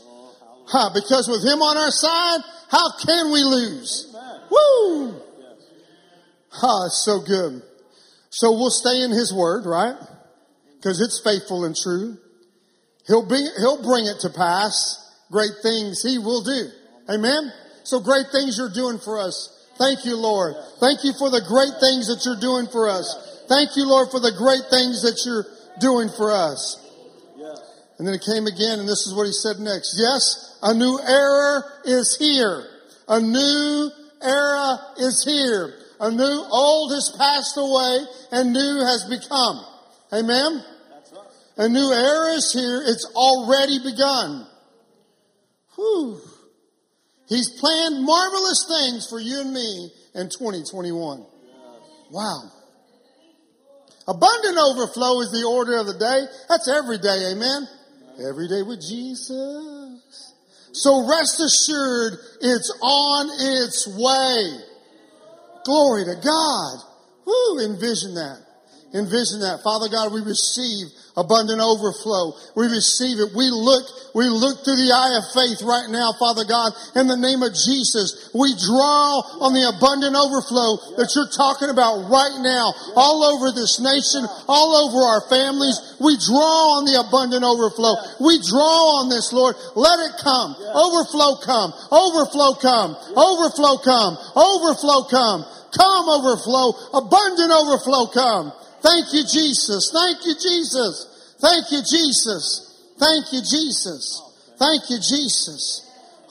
Huh, because with him on our side, how can we lose? Woo! Huh, it's so good. So we'll stay in his word, right? Because it's faithful and true. He'll bring, he'll bring it to pass. Great things he will do. Amen? So great things you're doing for us. Thank you, Lord. Thank you for the great things that you're doing for us. Thank you, Lord, for the great things that you're doing for us. And then it came again, and this is what he said next. Yes, a new era is here. A new era is here. A new old has passed away and new has become. Amen? A new era is here. It's already begun. Whew. He's planned marvelous things for you and me in 2021. Wow. Abundant overflow is the order of the day. That's every day, amen? Every day with Jesus. So rest assured, it's on its way. Glory to God. Woo, envision that. Envision that. Father God, we receive abundant overflow. We receive it. We look, we look through the eye of faith right now, Father God, in the name of Jesus. We draw on the abundant overflow that you're talking about right now, all over this nation, all over our families. We draw on the abundant overflow. We draw on this, Lord. Let it come. Overflow come. Overflow come. Overflow come. Overflow come. Come overflow. Abundant overflow come. Thank you, Jesus. Thank you, Jesus. Thank you, Jesus. Thank you, Jesus. Thank you, Jesus.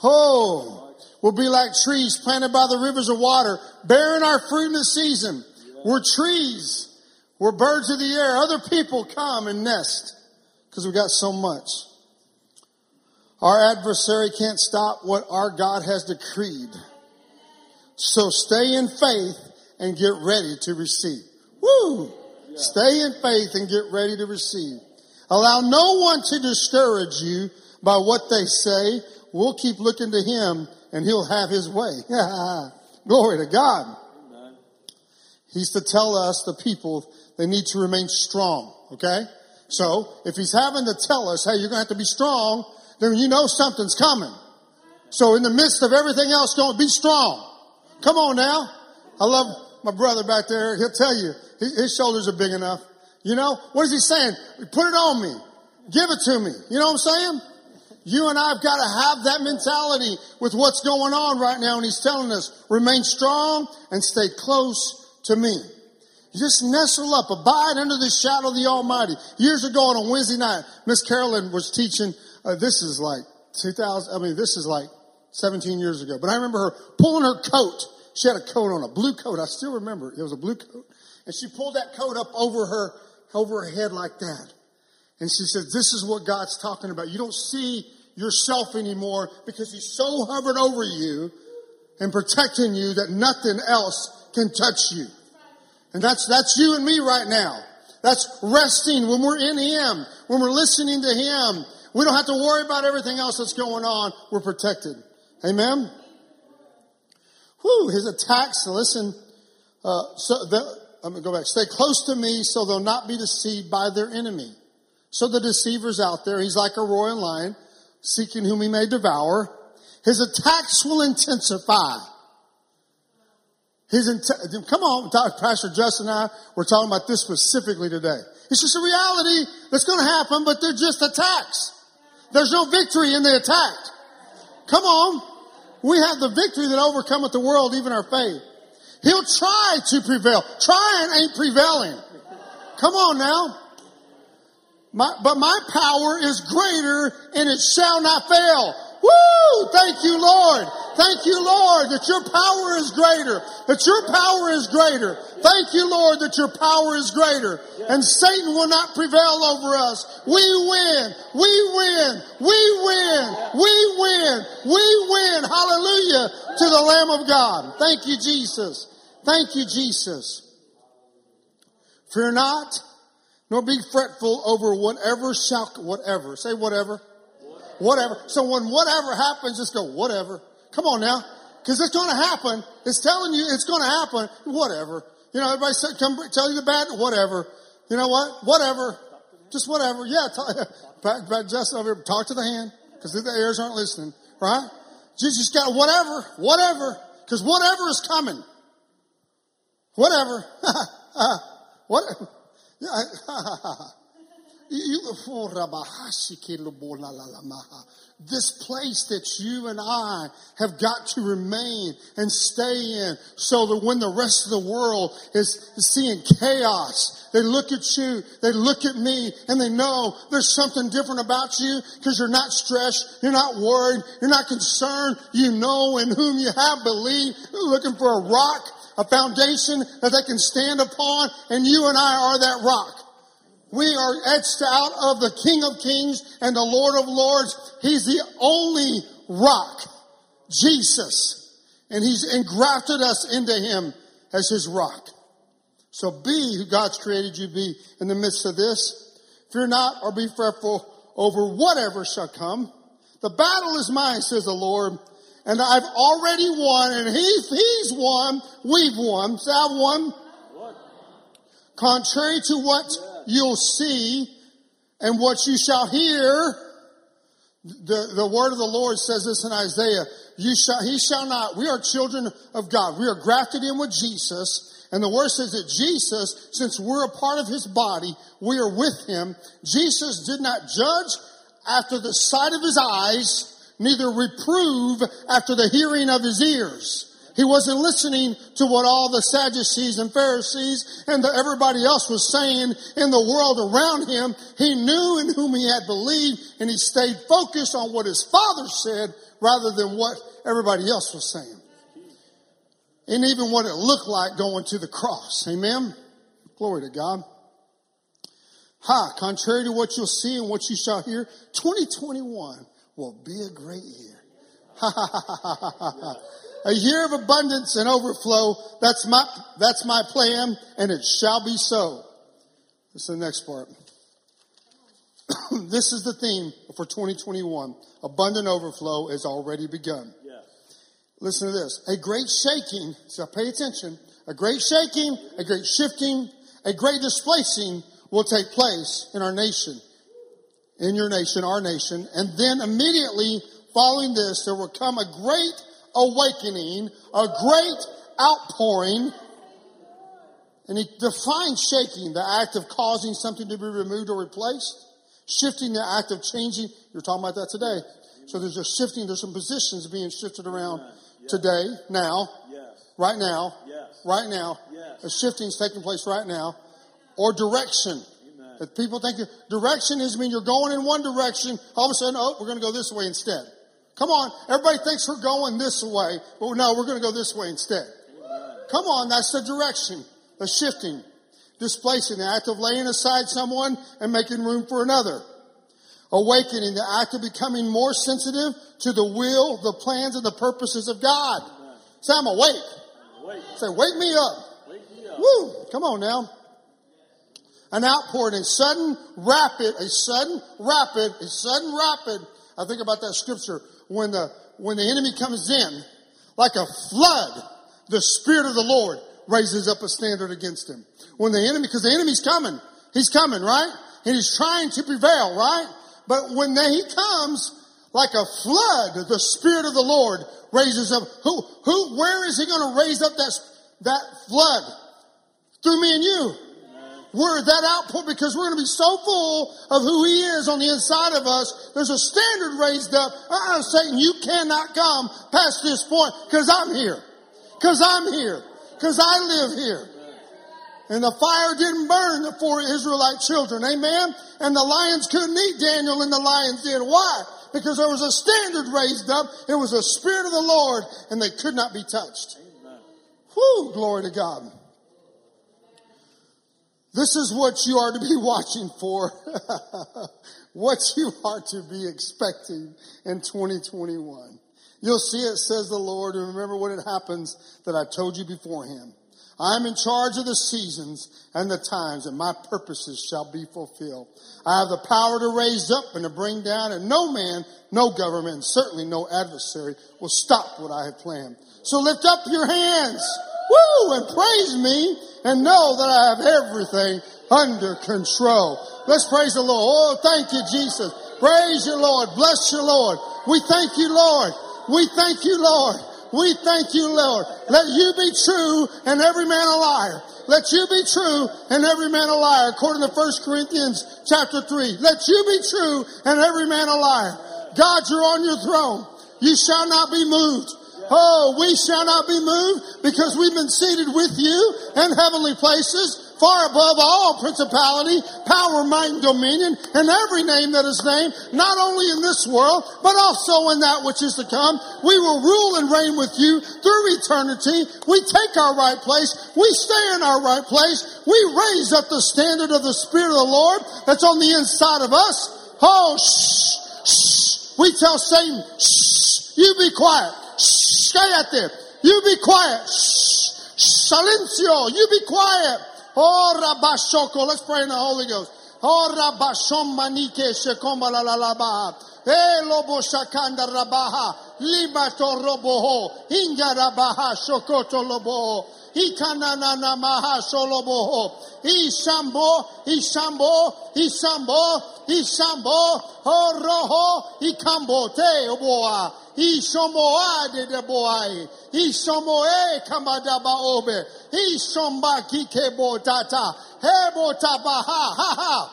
Oh, we'll be like trees planted by the rivers of water, bearing our fruit in the season. We're trees. We're birds of the air. Other people come and nest because we got so much. Our adversary can't stop what our God has decreed. So stay in faith and get ready to receive. Woo! Stay in faith and get ready to receive. Allow no one to discourage you by what they say. We'll keep looking to him and he'll have his way. Glory to God. He's to tell us, the people, they need to remain strong. Okay? So, if he's having to tell us, hey, you're gonna have to be strong, then you know something's coming. So in the midst of everything else going, be strong. Come on now. I love my brother back there. He'll tell you, his shoulders are big enough. You know, what is he saying? Put it on me. Give it to me. You know what I'm saying? You and I have got to have that mentality with what's going on right now. And he's telling us, remain strong and stay close to me. Just nestle up, abide under the shadow of the Almighty. Years ago on a Wednesday night, Miss Carolyn was teaching, uh, this is like 2000, I mean, this is like 17 years ago. But I remember her pulling her coat. She had a coat on, a blue coat. I still remember it. Was a blue coat. And she pulled that coat up over her, over her head like that. And she said, this is what God's talking about. You don't see yourself anymore because he's so hovered over you and protecting you that nothing else can touch you. And that's, that's you and me right now. That's resting when we're in him, when we're listening to him. We don't have to worry about everything else that's going on. We're protected. Amen. Whew, his attacks, listen, uh, so the, I'm going to go back. Stay close to me so they'll not be deceived by their enemy. So the deceiver's out there. He's like a roaring lion, seeking whom he may devour. His attacks will intensify. His int- come on, Pastor Justin and I, we're talking about this specifically today. It's just a reality that's going to happen, but they're just attacks. There's no victory in the attack. Come on. We have the victory that overcometh the world, even our faith. He'll try to prevail. Trying ain't prevailing. Come on now. My, but my power is greater and it shall not fail. Woo! Thank you, Lord. Thank you, Lord, that your power is greater. That your power is greater. Thank you, Lord, that your power is greater. And Satan will not prevail over us. We win. We win. We win. We win. We win. Hallelujah to the Lamb of God. Thank you, Jesus. Thank you, Jesus. Fear not, nor be fretful over whatever shall, whatever. Say whatever. Whatever. So when whatever happens, just go, whatever. Come on now. Cause it's gonna happen. It's telling you it's gonna happen. Whatever. You know, everybody said, come tell you the bad, whatever. You know what? Whatever. Just whatever. Yeah, talk, Justin over here, talk to the hand, because the ears aren't listening, right? You just got whatever, whatever, because whatever is coming. Whatever. what? this place that you and I have got to remain and stay in so that when the rest of the world is seeing chaos, they look at you, they look at me, and they know there's something different about you because you're not stressed, you're not worried, you're not concerned, you know in whom you have believed, you're looking for a rock, a foundation that they can stand upon, and you and I are that rock. We are etched out of the King of Kings and the Lord of Lords. He's the only rock, Jesus. And He's engrafted us into Him as His rock. So be who God's created you be in the midst of this. Fear not or be fretful over whatever shall come. The battle is mine, says the Lord, and I've already won, and he's, he's won, we've won. Say, I've won. Contrary to what you'll see and what you shall hear, the, the word of the Lord says this in Isaiah, you shall, he shall not, we are children of God. We are grafted in with Jesus. And the word says that Jesus, since we're a part of his body, we are with him. Jesus did not judge after the sight of his eyes, neither reprove after the hearing of his ears. He wasn't listening to what all the Sadducees and Pharisees and the, everybody else was saying in the world around him. He knew in whom he had believed and he stayed focused on what his father said rather than what everybody else was saying. And even what it looked like going to the cross. Amen. Glory to God. Ha, contrary to what you'll see and what you shall hear, 2021 will be a great year. Ha ha ha ha ha ha. A year of abundance and overflow. That's my, that's my plan and it shall be so. This is the next part. this is the theme for 2021. Abundant overflow has already begun. Yes. Listen to this. A great shaking, so pay attention. A great shaking, a great shifting, a great displacing will take place in our nation, in your nation, our nation. And then immediately following this, there will come a great awakening, a great outpouring. And he defines shaking, the act of causing something to be removed or replaced. Shifting, the act of changing. You're talking about that today. So there's a shifting, there's some positions being shifted around yes. today, now, yes. right now, yes. right now. A shifting is taking place right now or direction. Amen. If people think direction is mean you're going in one direction, all of a sudden, oh, we're going to go this way instead. Come on, everybody thinks we're going this way, but no, we're going to go this way instead. Come on, that's the direction, the shifting, displacing, the act of laying aside someone and making room for another. Awakening, the act of becoming more sensitive to the will, the plans, and the purposes of God. Say, I'm awake. awake. Say, wake me up. Wake me up. Woo! Come on now an outpouring, a sudden, rapid, a sudden, rapid, a sudden, rapid. I think about that scripture when the when the enemy comes in, like a flood, the Spirit of the Lord raises up a standard against him. When the enemy, because the enemy's coming, he's coming, right? And he's trying to prevail, right? But when he comes, like a flood, the Spirit of the Lord raises up. Who, who, where is he going to raise up that, that flood? Through me and you we're that output because we're going to be so full of who He is on the inside of us. There's a standard raised up. Uh-uh, Satan, you cannot come past this point because I'm here. Because I'm here. Because I live here. And the fire didn't burn the four Israelite children. Amen. And the lions couldn't eat Daniel and the lions did. Why? Because there was a standard raised up. It was the Spirit of the Lord and they could not be touched. Amen. Whew, glory to God. This is what you are to be watching for. what you are to be expecting in 2021. You'll see it says the Lord, and remember when it happens that I told you beforehand. I'm in charge of the seasons and the times, and my purposes shall be fulfilled. I have the power to raise up and to bring down, and no man, no government, and certainly no adversary will stop what I have planned. So lift up your hands, woo, and praise me and know that I have everything under control. Let's praise the Lord. Oh, thank you, Jesus. Praise you, Lord. Bless you, Lord. We thank you, Lord. We thank you, Lord. We thank you, Lord. Let you be true and every man a liar. Let you be true and every man a liar, according to 1 Corinthians chapter 3. Let you be true and every man a liar. God, you're on your throne. You shall not be moved. Oh, we shall not be moved because we've been seated with you in heavenly places far above all principality, power, might, and dominion, and every name that is named, not only in this world, but also in that which is to come. We will rule and reign with you through eternity. We take our right place. We stay in our right place. We raise up the standard of the Spirit of the Lord that's on the inside of us. Oh, shh, shh. We tell Satan, shh, you be quiet. There. You be quiet. Shh, silencio. You be quiet. Oh, Rabashoko. Let's pray in the Holy Ghost. Oh, Rabashom manike shekomba la la la baha. Eh, lobo shakanda rabaha. Libato roboho. Inga rabaha shokoto loboho. Ikanana maha soloboho. Ishambo, Ishambo, Ishambo, Ishambo, Oroho, Ikambo, te oboa. Ishomoa de de boai. Ishomoe kamadaba obe. Ishomba kike botata. Hebo tabaha, ha ha. Ha.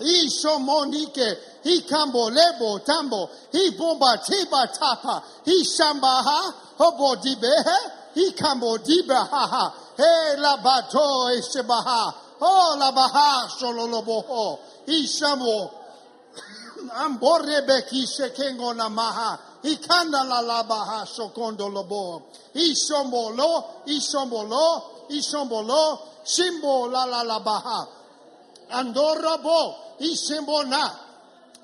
Ishomonike, Ikambo, Lebo, Tambo, Ibomba, Tiba, Tapa, Ishambaha, Hobo Dibehe, Ikambo, Dibaha, He Labato, Eshebaha, Oh Labaha, Shololoboho, Ishamo, Amborebe Kishekengo Namaha, Ikanda la labaha shokondo lobo. Ishombolo, Ishombolo, Ishombolo, Shimbo la la la labaha. Andorabo, Ishembona,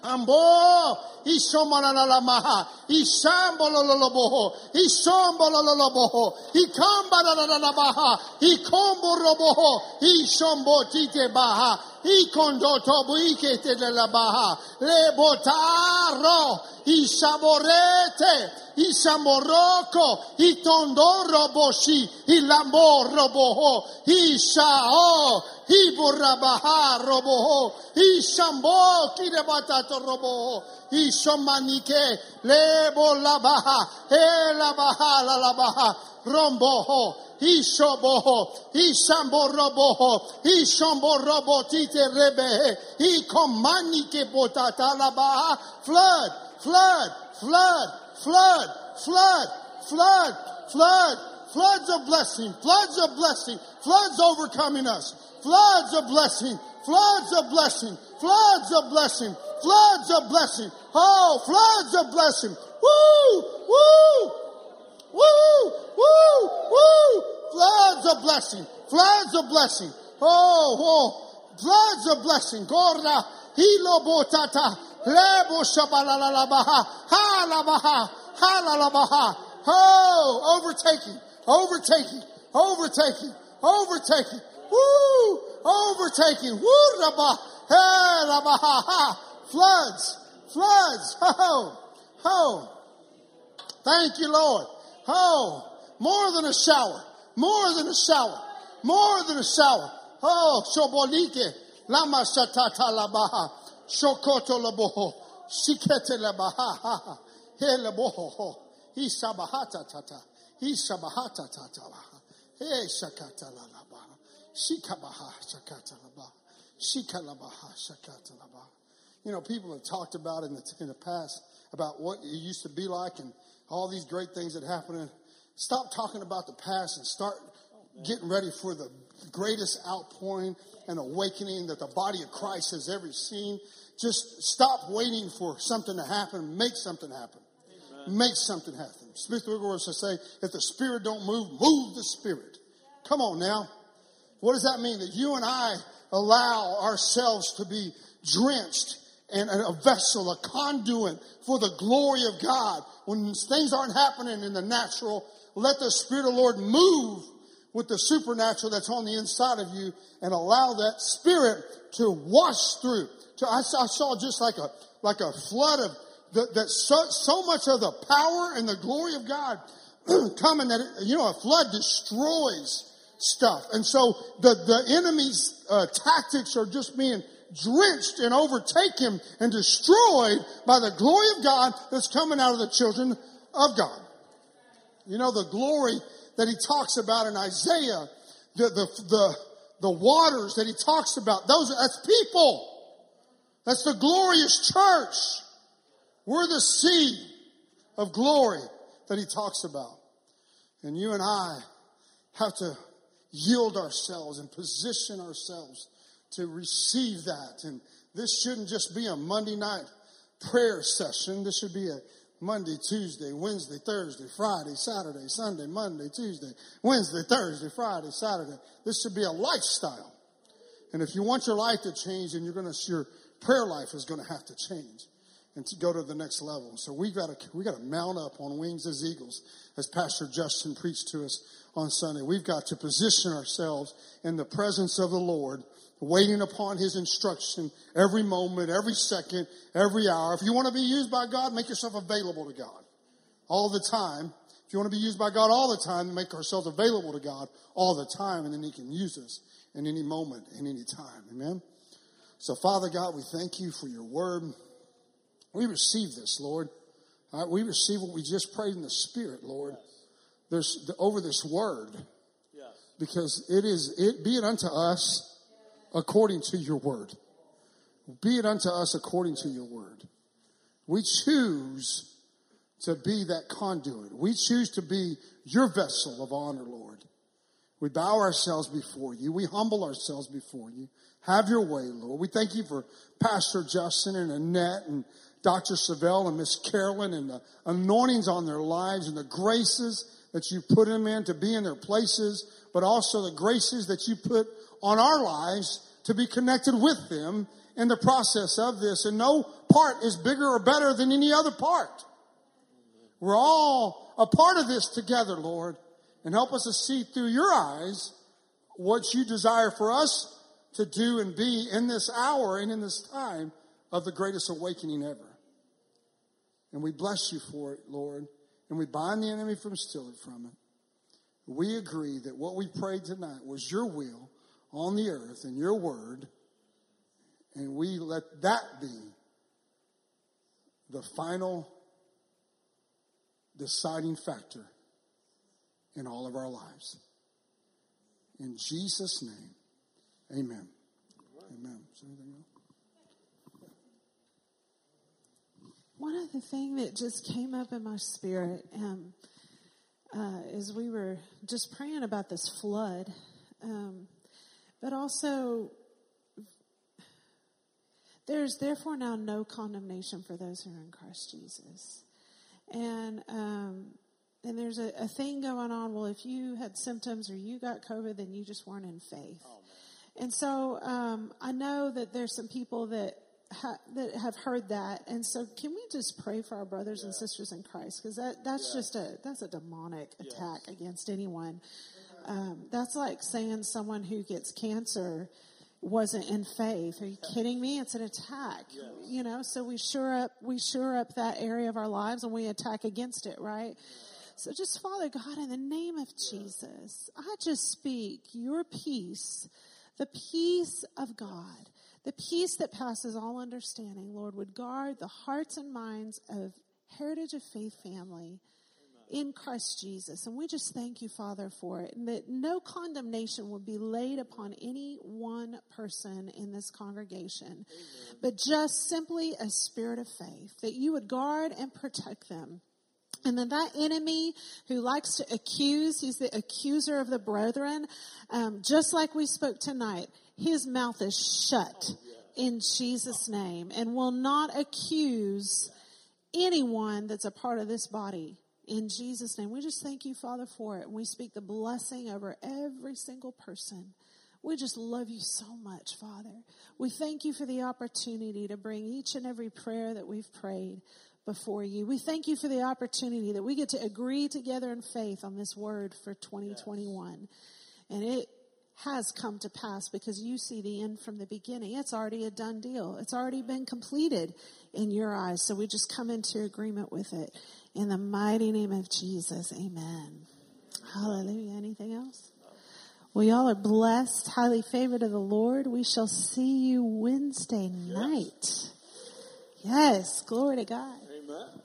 Ambo, Ishomanalamaha, Ishambololoboho, Ishombololoboho, Ikambalabaha, Ikomboroboho, Ishombotite baha, ikondotobuikete este de la baja, lebotaro, isaborete, isamoroko, itondoroboshi, ilamoroboho, isao, iburrabaha roboho, isambo kirebatato roboho, isomanike, lebo la baja, e la baja, la la baja. Romboho, Ishoboho, Ishamboroboho, Ishamborobo rebehe, Ikomanike botata labaha, flood, flood, flood, flood, flood, flood, flood, floods of blessing, floods of blessing, floods overcoming us, floods of blessing, floods of blessing, floods of blessing, floods of blessing, oh, floods of blessing, woo, woo, woo, woo, woo, floods of blessing, floods of blessing, oh, oh, floods of blessing, gorda, hilo botata, lebo shabalalabaha, halabaha, halalabaha, oh, overtaking, overtaking, overtaking, overtaking, woo, overtaking, woo, rabah, hey, rabaha, ha, floods, floods, ho, ho, thank you, Lord, oh, more than a shower, more than a shower, more than a shower, oh, shobolike, lama shatata labaha, shokoto laboho, shikete labaha, ha, ha, he laboho, ho, isabahata tata, isabahata tata, he shakata labaha, shikabaha shakata labaha, shikalabaha shakata labaha. You know, people have talked about in the, in the past about what it used to be like and all these great things that happened. Stop talking about the past and start getting ready for the greatest outpouring and awakening that the body of Christ has ever seen. Just stop waiting for something to happen. Make something happen. Amen. Make something happen. Smith Wigglesworth says, say, if the spirit don't move, move the spirit. Come on now. What does that mean? That you and I allow ourselves to be drenched and a vessel, a conduit for the glory of God. When things aren't happening in the natural, let the Spirit of the Lord move with the supernatural that's on the inside of you and allow that Spirit to wash through. I saw, I saw just like a, like a flood of the, that so, so much of the power and the glory of God coming that, it, you know, a flood destroys stuff. And so the, the enemy's uh, tactics are just being drenched and overtaken and destroyed by the glory of God that's coming out of the children of God. You know, the glory that he talks about in Isaiah, the, the, the, the waters that he talks about, those, that's people. That's the glorious church. We're the sea of glory that he talks about. And you and I have to yield ourselves and position ourselves to receive that. And this shouldn't just be a Monday night prayer session. This should be a Monday, Tuesday, Wednesday, Thursday, Friday, Saturday, Sunday, Monday, Tuesday, Wednesday, Thursday, Friday, Saturday. This should be a lifestyle. And if you want your life to change, then you're going to, your prayer life is going to have to change and to go to the next level. So we've got to, we got to mount up on wings as eagles, as Pastor Justin preached to us on Sunday. We've got to position ourselves in the presence of the Lord, waiting upon His instruction every moment, every second, every hour. If you want to be used by God, make yourself available to God all the time. If you want to be used by God all the time, make ourselves available to God all the time, and then He can use us in any moment, in any time. Amen. So, Father God, we thank you for your word. We receive this, Lord. Right, we receive what we just prayed in the Spirit, Lord. There's over this word, yes. because it is it be it unto us according to your word. Be it unto us according to your word. We choose to be that conduit. We choose to be your vessel of honor, Lord. We bow ourselves before you. We humble ourselves before you. Have your way, Lord. We thank you for Pastor Justin and Annette and Dr. Savelle and Miss Carolyn and the anointings on their lives and the graces that you put them in to be in their places, but also the graces that you put on our lives to be connected with them in the process of this. And no part is bigger or better than any other part. We're all a part of this together, Lord. And help us to see through your eyes what you desire for us to do and be in this hour and in this time of the greatest awakening ever. And we bless you for it, Lord. And we bind the enemy from stealing from it. We agree that what we prayed tonight was your will on the earth in your word. And we let that be the final deciding factor in all of our lives. In Jesus' name, amen. Amen. One other thing that just came up in my spirit um, uh, is we were just praying about this flood, um, but also there's therefore now no condemnation for those who are in Christ Jesus, and um, and there's a, a, thing going on. Well, if you had symptoms or you got COVID, then you just weren't in faith. Oh, and so um, I know that there's some people that ha- that have heard that, and so can we just pray for our brothers yeah. and sisters in Christ? Because that that's yeah. just a that's a demonic attack yes. against anyone. Um, that's like saying someone who gets cancer wasn't in faith. Are you kidding me? It's an attack. Yes. You know, so we sure up we sure up that area of our lives and we attack against it, right? So just Father God, in the name of Jesus, I just speak your peace, the peace of God the peace that passes all understanding, Lord, would guard the hearts and minds of Heritage of Faith family in Christ Jesus. And we just thank you, Father, for it. And that no condemnation would be laid upon any one person in this congregation, Amen. but just simply a spirit of faith, that you would guard and protect them. And then that enemy who likes to accuse, he's the accuser of the brethren, um, just like we spoke tonight, his mouth is shut in Jesus' name and will not accuse anyone that's a part of this body in Jesus' name. We just thank you, Father, for it. And we speak the blessing over every single person. We just love you so much, Father. We thank you for the opportunity to bring each and every prayer that we've prayed before you. We thank you for the opportunity that we get to agree together in faith on this word for 2021. And it has come to pass because you see the end from the beginning. It's already a done deal. It's already been completed in your eyes. So we just come into agreement with it. In the mighty name of Jesus, amen. Hallelujah. Anything else? We all are blessed, highly favored of the Lord. We shall see you Wednesday night. Yes, glory to God. Amen.